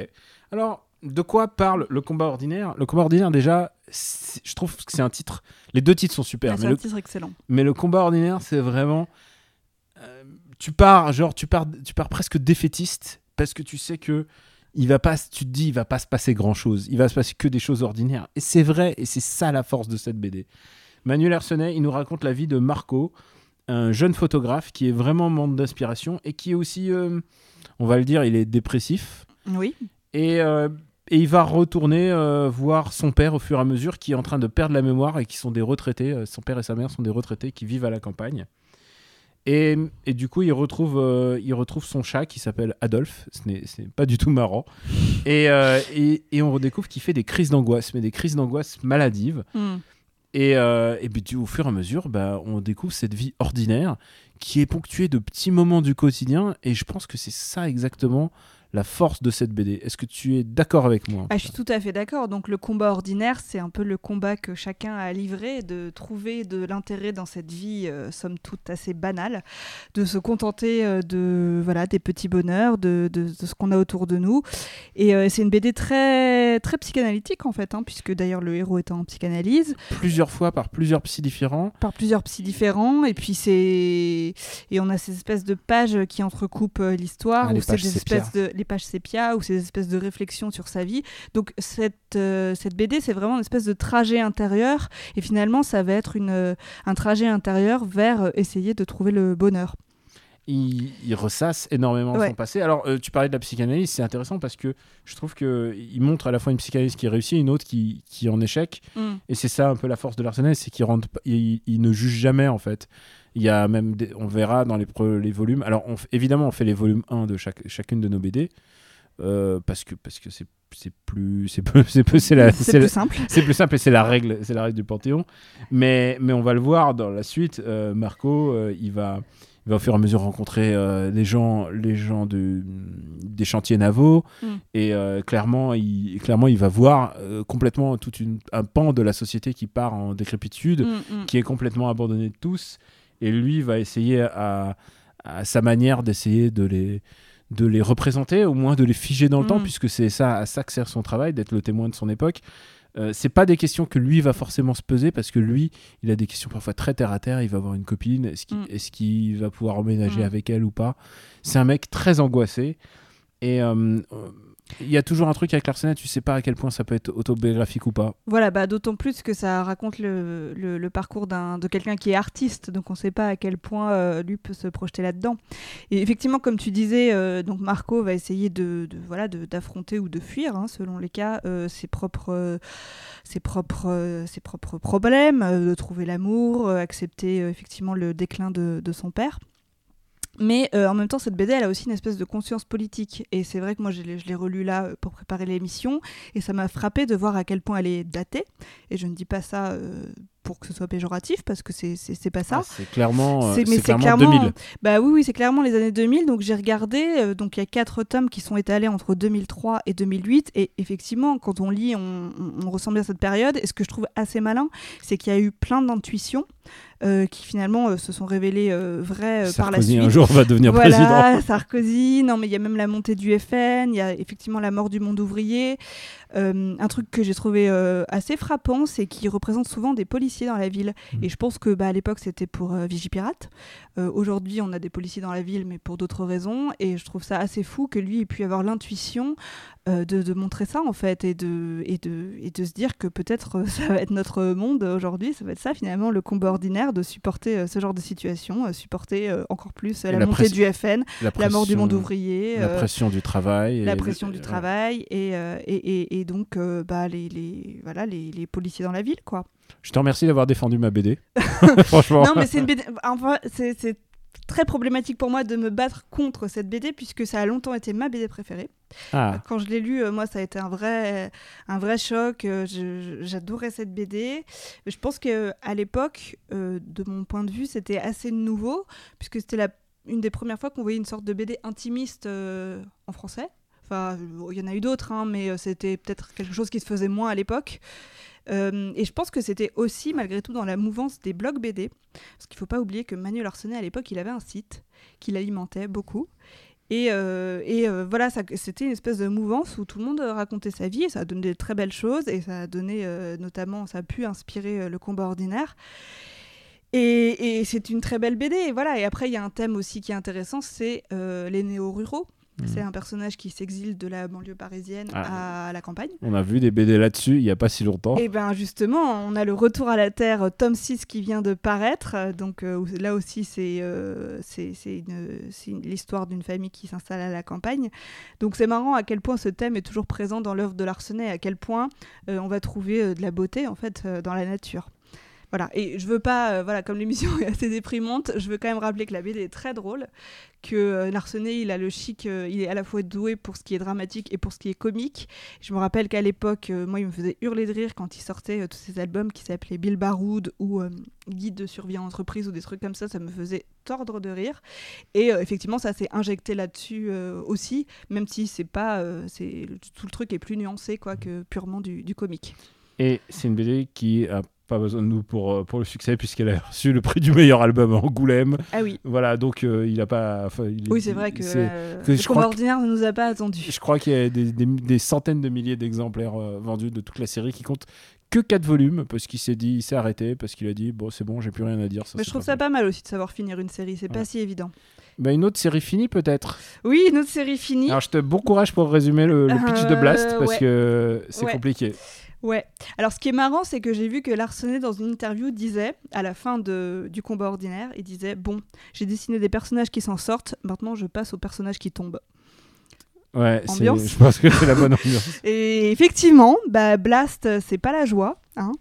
Alors, de quoi parle le combat ordinaire? Le combat ordinaire, déjà, je trouve que c'est un titre. Les deux titres sont super, Ah, c'est un le, titre excellent. mais le combat ordinaire, c'est vraiment. Tu pars, genre, tu pars, tu pars presque défaitiste parce que tu sais que. Il va pas, tu te dis, il va pas se passer grand chose. Il va se passer que des choses ordinaires. Et c'est vrai, et c'est ça la force de cette BD. Manuel Arsenet, il nous raconte la vie de Marco, un jeune photographe qui est vraiment membre d'inspiration et qui est aussi, euh, on va le dire, il est dépressif. Oui. Et, euh, et il va retourner euh, voir son père au fur et à mesure qui est en train de perdre la mémoire et qui sont des retraités. son père et sa mère sont des retraités qui vivent à la campagne. Et, et du coup, il retrouve, euh, il retrouve son chat qui s'appelle Adolphe. Ce n'est pas du tout marrant. Et, euh, et, et on redécouvre qu'il fait des crises d'angoisse, mais des crises d'angoisse maladives. Hmm. Et, euh, et puis, au fur et à mesure, bah, on découvre cette vie ordinaire qui est ponctuée de petits moments du quotidien. Et je pense que c'est ça exactement la force de cette BD. Est-ce que tu es d'accord avec moi Ah, je suis tout à fait d'accord. Donc le combat ordinaire, c'est un peu le combat que chacun a livré, de trouver de l'intérêt dans cette vie, euh, somme toute assez banale, de se contenter euh, de voilà des petits bonheurs, de, de- de ce qu'on a autour de nous. Et euh, c'est une BD très très psychanalytique en fait, hein, puisque d'ailleurs le héros est en psychanalyse Plusieurs fois par plusieurs psys différents. par plusieurs psys différents. Et puis c'est et on a ces espèces de pages qui entrecoupent l'histoire Ah, ou espèces de les les pages sépia ou ces espèces de réflexions sur sa vie. Donc cette, euh, cette BD, c'est vraiment une espèce de trajet intérieur et finalement ça va être une, euh, un trajet intérieur vers euh, essayer de trouver le bonheur. il, il ressasse énormément Ouais. son passé. Alors, euh, tu parlais de la psychanalyse, c'est intéressant parce que je trouve qu'il montre à la fois une psychanalyse qui réussit et une autre qui, qui est en échec. Et c'est ça un peu la force de l'Arsenal, c'est qu'il il, il ne juge jamais en fait. Il y a même, des- on verra dans les, les volumes. Alors, on évidemment, on fait les volumes 1 de chaque, chacune de nos BD euh, parce que parce que c'est c'est plus c'est peu c'est la C'est plus simple. c'est plus simple et c'est la règle, c'est la règle du Panthéon. Mais, mais on va le voir dans la suite. euh, Marco, euh, il va, il va au fur et à mesure rencontrer euh, les gens, les gens de, des chantiers navaux. Mm. Et clairement, il, clairement, il va voir complètement tout une, un pan de la société qui part en décrépitude, Mm, mm. qui est complètement abandonné de tous. Et lui va essayer à, à sa manière d'essayer de les de les représenter, au moins de les figer dans le Mm. temps, puisque c'est ça à ça que sert son travail, d'être le témoin de son époque. Euh, c'est pas des questions que lui va forcément se peser parce que lui, il a des questions parfois très terre à terre. Il va avoir une copine, est-ce qu'il Mm. va pouvoir emménager Mm. avec elle ou pas? C'est un mec très angoissé et euh, il y a toujours un truc avec l'Arsenal, tu sais pas à quel point ça peut être autobiographique ou pas. Voilà, bah, d'autant plus que ça raconte le, le- parcours de quelqu'un qui est artiste, donc on ne sait pas à quel point euh, lui peut se projeter là-dedans. Et effectivement, comme tu disais, euh, donc Marco va essayer de, de- voilà, d'affronter ou de fuir, hein, selon les cas, euh, ses, propres, ses, propres, ses propres problèmes, de trouver l'amour, accepter effectivement le déclin de, de son père. Mais euh, en même temps, cette BD, elle a aussi une espèce de conscience politique. Et c'est vrai que moi, je l'ai, relue là euh, pour préparer l'émission. Et ça m'a frappé de voir à quel point elle est datée. Et je ne dis pas ça euh, pour que ce soit péjoratif, parce que c'est, c'est, pas ça. Ah, c'est clairement, euh, C'est- c'est clairement, 2000. Bah oui, oui, c'est clairement les années 2000. Donc j'ai regardé. euh, donc il y a quatre tomes qui sont étalés entre 2003 et 2008. Et effectivement, quand on lit, on, on- on ressent bien cette période. Et ce que je trouve assez malin, c'est qu'il y a eu plein d'intuitions euh, qui finalement euh, se sont révélées euh, vraies euh, par la Sarkozy suite. un jour va devenir voilà, président. Sarkozy, non mais il y a même la montée du FN, il y a effectivement la mort du monde ouvrier. Un truc que j'ai trouvé assez frappant, c'est qu'il représente souvent des policiers dans la ville. Mm. Et je pense que bah, à l'époque c'était pour euh, Vigipirate. Euh, Aujourd'hui on a des policiers dans la ville, mais pour d'autres raisons. Et je trouve ça assez fou que lui ait pu avoir l'intuition euh, de, de montrer ça en fait et de, et de, et de se dire que peut-être ça va être notre monde aujourd'hui, ça va être ça finalement le combat ordinaire de supporter ce genre de situation, supporter encore plus la, la montée du FN, La, la mort du monde ouvrier, La pression du travail. et la pression du travail et, et, et, et donc bah, les, les, voilà, les, les policiers dans la ville quoi. Je te remercie d'avoir défendu ma BD. Franchement. Non mais c'est une BD, enfin, c'est très problématique pour moi de me battre contre cette BD puisque ça a longtemps été ma BD préférée. Ah, Quand je l'ai lu, euh, moi, ça a été un vrai, un vrai choc. euh, J'adorais cette BD. Je pense qu'à l'époque, euh, de mon point de vue, c'était assez nouveau, puisque c'était une des premières fois qu'on voyait une sorte de BD intimiste en français. Enfin, il y en a eu d'autres, hein, mais c'était peut-être quelque chose qui se faisait moins à l'époque. Euh, et je pense que c'était aussi, malgré tout, dans la mouvance des blogs BD. Parce qu'il ne faut pas oublier que Manuel Arsenet, à l'époque, il avait un site qu'il alimentait beaucoup. Et, euh, euh, voilà, c'était une espèce de mouvance où tout le monde racontait sa vie et ça a donné de très belles choses et ça a donné notamment, ça a pu inspirer le combat ordinaire. Et, et c'est une très belle BD. Et voilà. Et après, il y a un thème aussi qui est intéressant, c'est les néo-ruraux. Mhm. C'est un personnage qui s'exile de la banlieue parisienne Ah. à la campagne. on a vu des BD là-dessus il y a pas si longtemps. Et bien justement, on a le retour à la Terre, euh, tome 6 qui vient de paraître. euh, Donc euh, là aussi, c'est euh, l'histoire d'une famille qui s'installe à la campagne. Donc c'est marrant à quel point ce thème est toujours présent dans l'œuvre de Larsenet, à quel point euh, on va trouver de la beauté en fait dans la nature. Voilà, et je veux pas, euh, voilà, comme l'émission est assez déprimante, je veux quand même rappeler que la BD est très drôle, que euh, Larsenet, il a le chic, euh, il est à la fois doué pour ce qui est dramatique et pour ce qui est comique. Je me rappelle qu'à l'époque, euh, moi, il me faisait hurler de rire quand il sortait tous ces albums qui s'appelaient Bill Baroud ou Guide de survie en entreprise ou des trucs comme ça, ça me faisait tordre de rire. Et effectivement, ça s'est injecté là-dessus aussi, même si c'est pas, c'est tout le truc est plus nuancé quoi que purement du, du comique. Et c'est une BD qui a pas besoin de nous pour, euh, pour le succès puisqu'elle a reçu le prix du meilleur album à Angoulême. Ah oui, Voilà, donc euh, il a pas. enfin, il est- oui, c'est vrai que, euh, le combat ordinaire ne nous a pas attendu. Je crois qu'il y a des, des- des centaines de milliers d'exemplaires euh, vendus de toute la série qui compte que 4 volumes parce qu'il s'est dit, il s'est arrêté parce qu'il a dit bon c'est bon, j'ai plus rien à dire. Mais je trouve ça pas mal aussi de savoir finir une série, c'est pas Ouais. si évident. Bah, une autre série finie peut-être. Oui, une autre série finie. Alors je te bon courage pour résumer le, le pitch de Blast parce ouais. que c'est Ouais. compliqué. Ouais. Alors, ce qui est marrant, c'est que j'ai vu que Larsenet, dans une interview, disait, à la fin de, du combat ordinaire, il disait Bon, j'ai dessiné des personnages qui s'en sortent, maintenant je passe aux personnages qui tombent. Ouais, je pense que c'est la bonne ambiance. Et effectivement, bah, Blast, c'est pas la joie. Hein.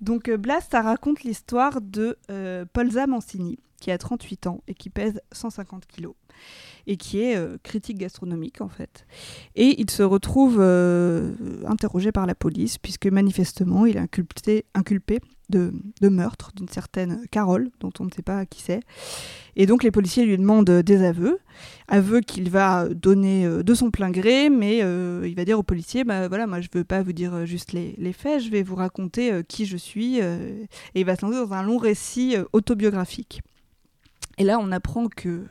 Donc, euh, Blast, ça raconte l'histoire de euh, Polza Mancini, qui a 38 ans et qui pèse 150 kilos. Et qui est euh, critique gastronomique, en fait. Et il se retrouve euh, interrogé par la police, puisque manifestement, il est inculpé, de, meurtre d'une certaine Carole, dont on ne sait pas qui c'est. Et donc, les policiers lui demandent des aveux aveu qu'il va donner euh, de son plein gré, mais il va dire aux policiers, bah voilà, moi je veux pas vous dire juste les, faits, je vais vous raconter qui je suis, et il va se lancer dans un long récit autobiographique. Et là, on apprend que,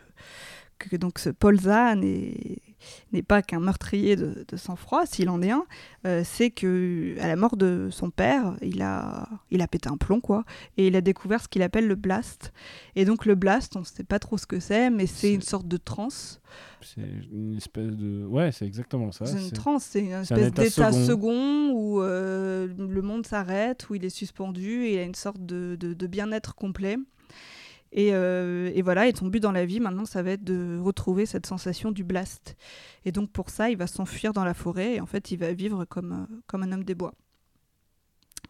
que donc ce Paul Zahn n'est pas qu'un meurtrier de, de sang-froid, s'il en est un, euh, c'est que à la mort de son père, il a, il a pété un plomb, quoi, et il a découvert ce qu'il appelle le blast. Et donc le blast, on ne sait pas trop ce que c'est, mais c'est une sorte de transe. C'est une espèce de. Ouais, c'est exactement ça. C'est une transe, c'est une espèce état d'état second. second, où euh, le monde s'arrête, où il est suspendu et il a une sorte de, de- de bien-être complet. Et, euh, et voilà, et son but dans la vie maintenant, ça va être de retrouver cette sensation du blast. Et donc pour ça, il va s'enfuir dans la forêt et en fait, il va vivre comme, euh, comme un homme des bois.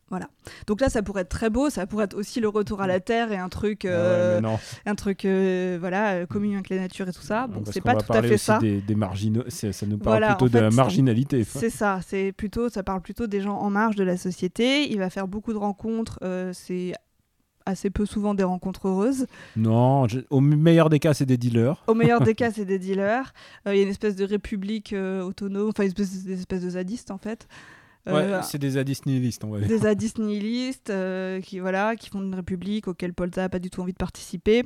Voilà. Donc là, ça pourrait être très beau, ça pourrait être aussi le retour à la terre et un truc, ouais, euh, un truc, euh, voilà, communion avec la nature et tout ça. Bon, c'est pas va tout à fait ça. Des, des marginaux. Ça nous parle Voilà, plutôt en de la marginalité. C'est ça, c'est plutôt, ça parle plutôt des gens en marge de la société. Il va faire beaucoup de rencontres. euh, c'est assez peu souvent des rencontres heureuses. Non, je- au meilleur des cas, c'est des dealers. Au meilleur des cas, c'est des dealers. Euh, Il y a une espèce de république euh, autonome, enfin une espèce, de zadistes en fait. Euh, Ouais, c'est des zadistes nihilistes, on va dire. des zadistes nihilistes euh, qui voilà qui font une république auquel Polza a pas du tout envie de participer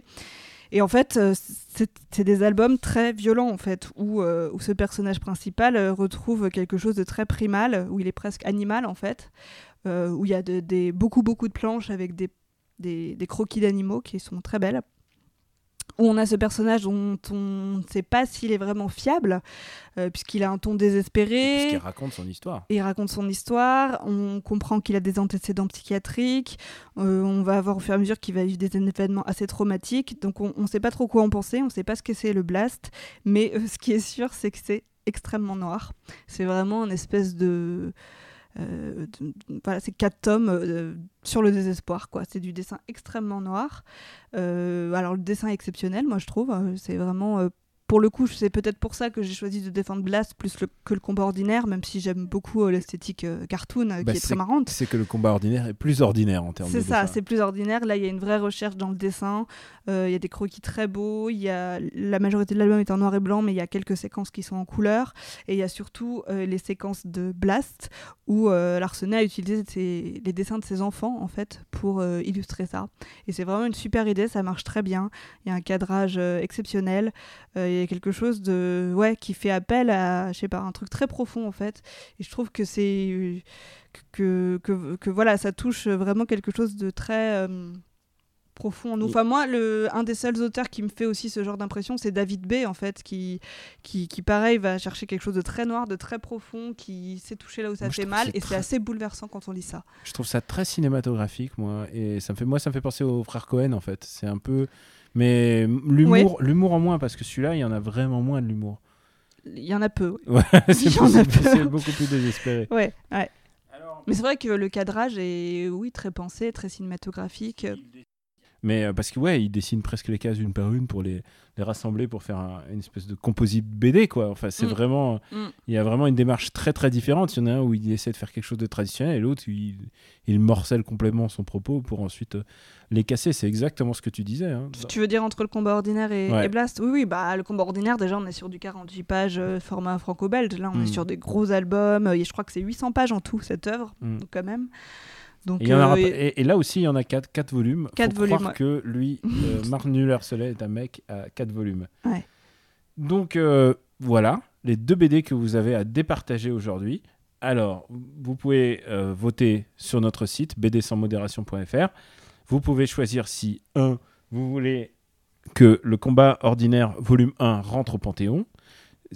et en fait c'est des albums très violents en fait où, euh, où ce personnage principal retrouve quelque chose de très primal où il est presque animal en fait où il y a de- des beaucoup beaucoup de planches avec des, des, des croquis d'animaux qui sont très belles où on a ce personnage dont on ne sait pas s'il est vraiment fiable euh, puisqu'il a un ton désespéré Puisqu'il raconte son histoire. il raconte son histoire, on comprend qu'il a des antécédents psychiatriques, euh, on va voir au fur et à mesure qu'il va vivre des événements assez traumatiques, donc on ne sait pas trop quoi en penser, on ne sait pas ce que c'est le blast, mais euh, ce qui est sûr c'est que c'est extrêmement noir. C'est vraiment une espèce de... euh, voilà, c'est quatre tomes euh, sur le désespoir, quoi. C'est du dessin extrêmement noir. Euh, alors le dessin est exceptionnel, moi je trouve. Euh, C'est vraiment pour le coup, c'est peut-être pour ça que j'ai choisi de défendre Blast plus le- que le combat ordinaire, même si j'aime beaucoup euh, l'esthétique euh, cartoon euh, Bah, qui est c'est- très marrante. C'est que le combat ordinaire est plus ordinaire en termes de C'est ça, c'est plus ordinaire. Là, il y a une vraie recherche dans le dessin. Il y a des croquis très beaux. Il y a la majorité de l'album est en noir et blanc, mais il y a quelques séquences qui sont en couleur. Et il y a surtout les séquences de Blast où Larsenet a utilisé ses- les dessins de ses enfants en fait pour illustrer ça. Et c'est vraiment une super idée. Ça marche très bien. Il y a un cadrage exceptionnel. Euh, il y a quelque chose de ouais qui fait appel à je sais pas un truc très profond en fait. Et je trouve que c'est que, que, que voilà, ça touche vraiment quelque chose de très euh, profond en nous. Oui. Enfin, moi, le, un des seuls auteurs qui me fait aussi ce genre d'impression, c'est David B, en fait, qui, qui, qui, pareil, va chercher quelque chose de très noir, de très profond, qui sait toucher là où ça Moi, fait mal, c'est et très- c'est assez bouleversant quand on lit ça. Je trouve ça très cinématographique, moi. Et ça me fait, moi, ça me fait penser aux frères Cohen, en fait. C'est un peu. Mais l'humour, l'humour en moins, parce que celui-là, il y en a vraiment moins de l'humour. Il y en a peu. ouais. Ouais, c'est Il y en a beaucoup, peu. c'est beaucoup plus désespéré. Ouais, ouais. Mais c'est vrai que le cadrage est, oui, très pensé, très cinématographique. Mais euh, parce que ouais, il dessine presque les cases une par une pour les, les rassembler pour faire un- une espèce de composite BD quoi. Enfin, c'est Mm. vraiment Mm. il y a vraiment une démarche très très différente. Il y en a un où il essaie de faire quelque chose de traditionnel et l'autre il, il morcelle complètement son propos pour ensuite euh, les casser. C'est exactement ce que tu disais. hein. Tu veux dire entre le combat ordinaire et, Ouais. et Blast? Oui, oui, bah le combat ordinaire, déjà, on est sur du 48 pages euh, format franco-belge. Là, on Mm. est sur des gros albums. euh, et je crois que c'est 800 pages en tout, cette œuvre, Mm. donc quand même. Donc, Et, aura euh, et- et là aussi, il y en a 4 quatre, volumes. Quatre Faut volumes, croire ouais. que lui, euh, Marc Muller-Soleil est un mec à 4 volumes. Ouais. Donc euh, voilà, les deux BD que vous avez à départager aujourd'hui. Alors, vous pouvez euh, voter sur notre site bdsansmodération.fr. Vous pouvez choisir si 1. Vous voulez que le combat ordinaire volume 1 rentre au Panthéon.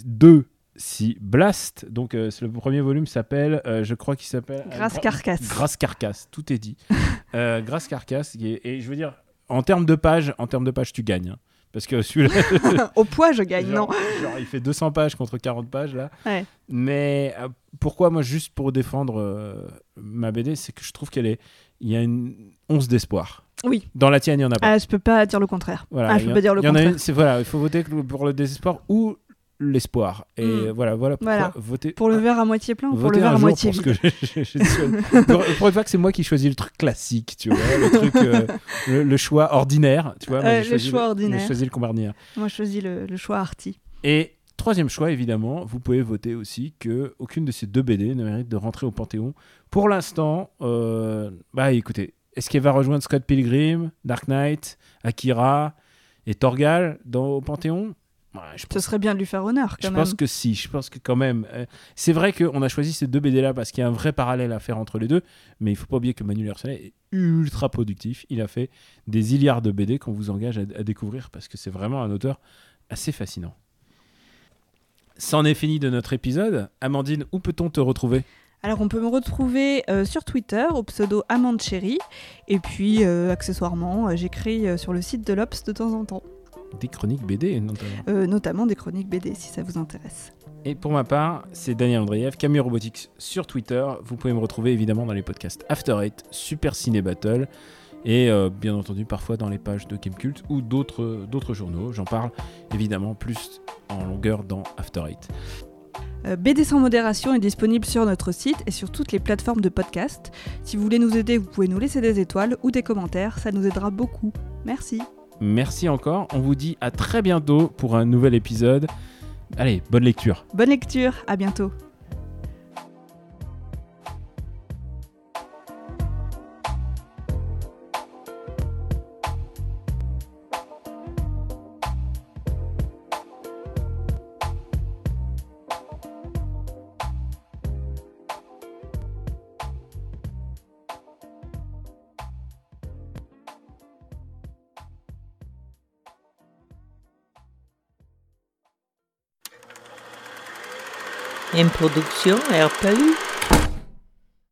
2. Si Blast, donc euh, le premier volume s'appelle, euh, je crois qu'il s'appelle... Grâce Gra- carcasse. Grâce Carcasse, tout est dit. Euh, Grâce Carcasse, et je veux dire, en termes de pages, en termes de pages, tu gagnes. hein. Parce que celui-là, Au poids, je gagne, non. genre, il fait 200 pages contre 40 pages là. Ouais. Mais euh, pourquoi moi juste pour défendre euh, ma BD, c'est que je trouve qu'elle est, il y a une once d'espoir. Oui. Dans la tienne, il y en a pas. Ah, je peux pas dire le contraire. Voilà, ah, je peux pas dire le contraire. une, voilà, il faut voter pour le désespoir ou l'espoir. Et Mm. voilà, voilà pourquoi Voilà. voter. Pour le verre à moitié plein ou pour le verre à moitié vide j'ai- j'ai- j'ai- pour, pour une fois que c'est moi qui choisis le truc classique, tu vois, le truc, euh, le, le choix ordinaire, tu vois. j'ai le choix J'ai ordinaire. choisi le. Moi, je choisis le, le choix arty. Et troisième choix, évidemment, vous pouvez voter aussi que aucune de ces deux BD ne mérite de rentrer au Panthéon. Pour l'instant, euh, bah écoutez, est-ce qu'elle va rejoindre Scott Pilgrim, Dark Knight, Akira et Torgal dans, au Panthéon? Ouais, je Ce serait bien de lui faire honneur, quand je même. pense que si, je pense que quand même. euh, c'est vrai qu'on a choisi ces deux BD-là parce qu'il y a un vrai parallèle à faire entre les deux, mais il faut pas oublier que Manuel Arsenet est ultra productif. Il a fait des milliards de BD qu'on vous engage à, à découvrir parce que c'est vraiment un auteur assez fascinant. C'en est fini de notre épisode. Amandine, où peut-on te retrouver? Alors, on peut me retrouver euh, sur Twitter au pseudo Amande Chérie. Et puis, euh, accessoirement, j'écris sur le site de l'Obs de temps en temps. Des chroniques BD notamment. Euh, notamment des chroniques BD, si ça vous intéresse. Et pour ma part, c'est Daniel Andreev, Camille Robotics sur Twitter. Vous pouvez me retrouver évidemment dans les podcasts After Eight, Super Ciné Battle et euh, bien entendu parfois dans les pages de Gamecult ou d'autres d'autres journaux. J'en parle évidemment plus en longueur dans After Eight. Euh, BD sans modération est disponible sur notre site et sur toutes les plateformes de podcast. Si vous voulez nous aider, vous pouvez nous laisser des étoiles ou des commentaires, ça nous aidera beaucoup. Merci. Merci encore. On vous dit à très bientôt pour un nouvel épisode. Allez, bonne lecture. Bonne lecture, à bientôt. Une production RPU.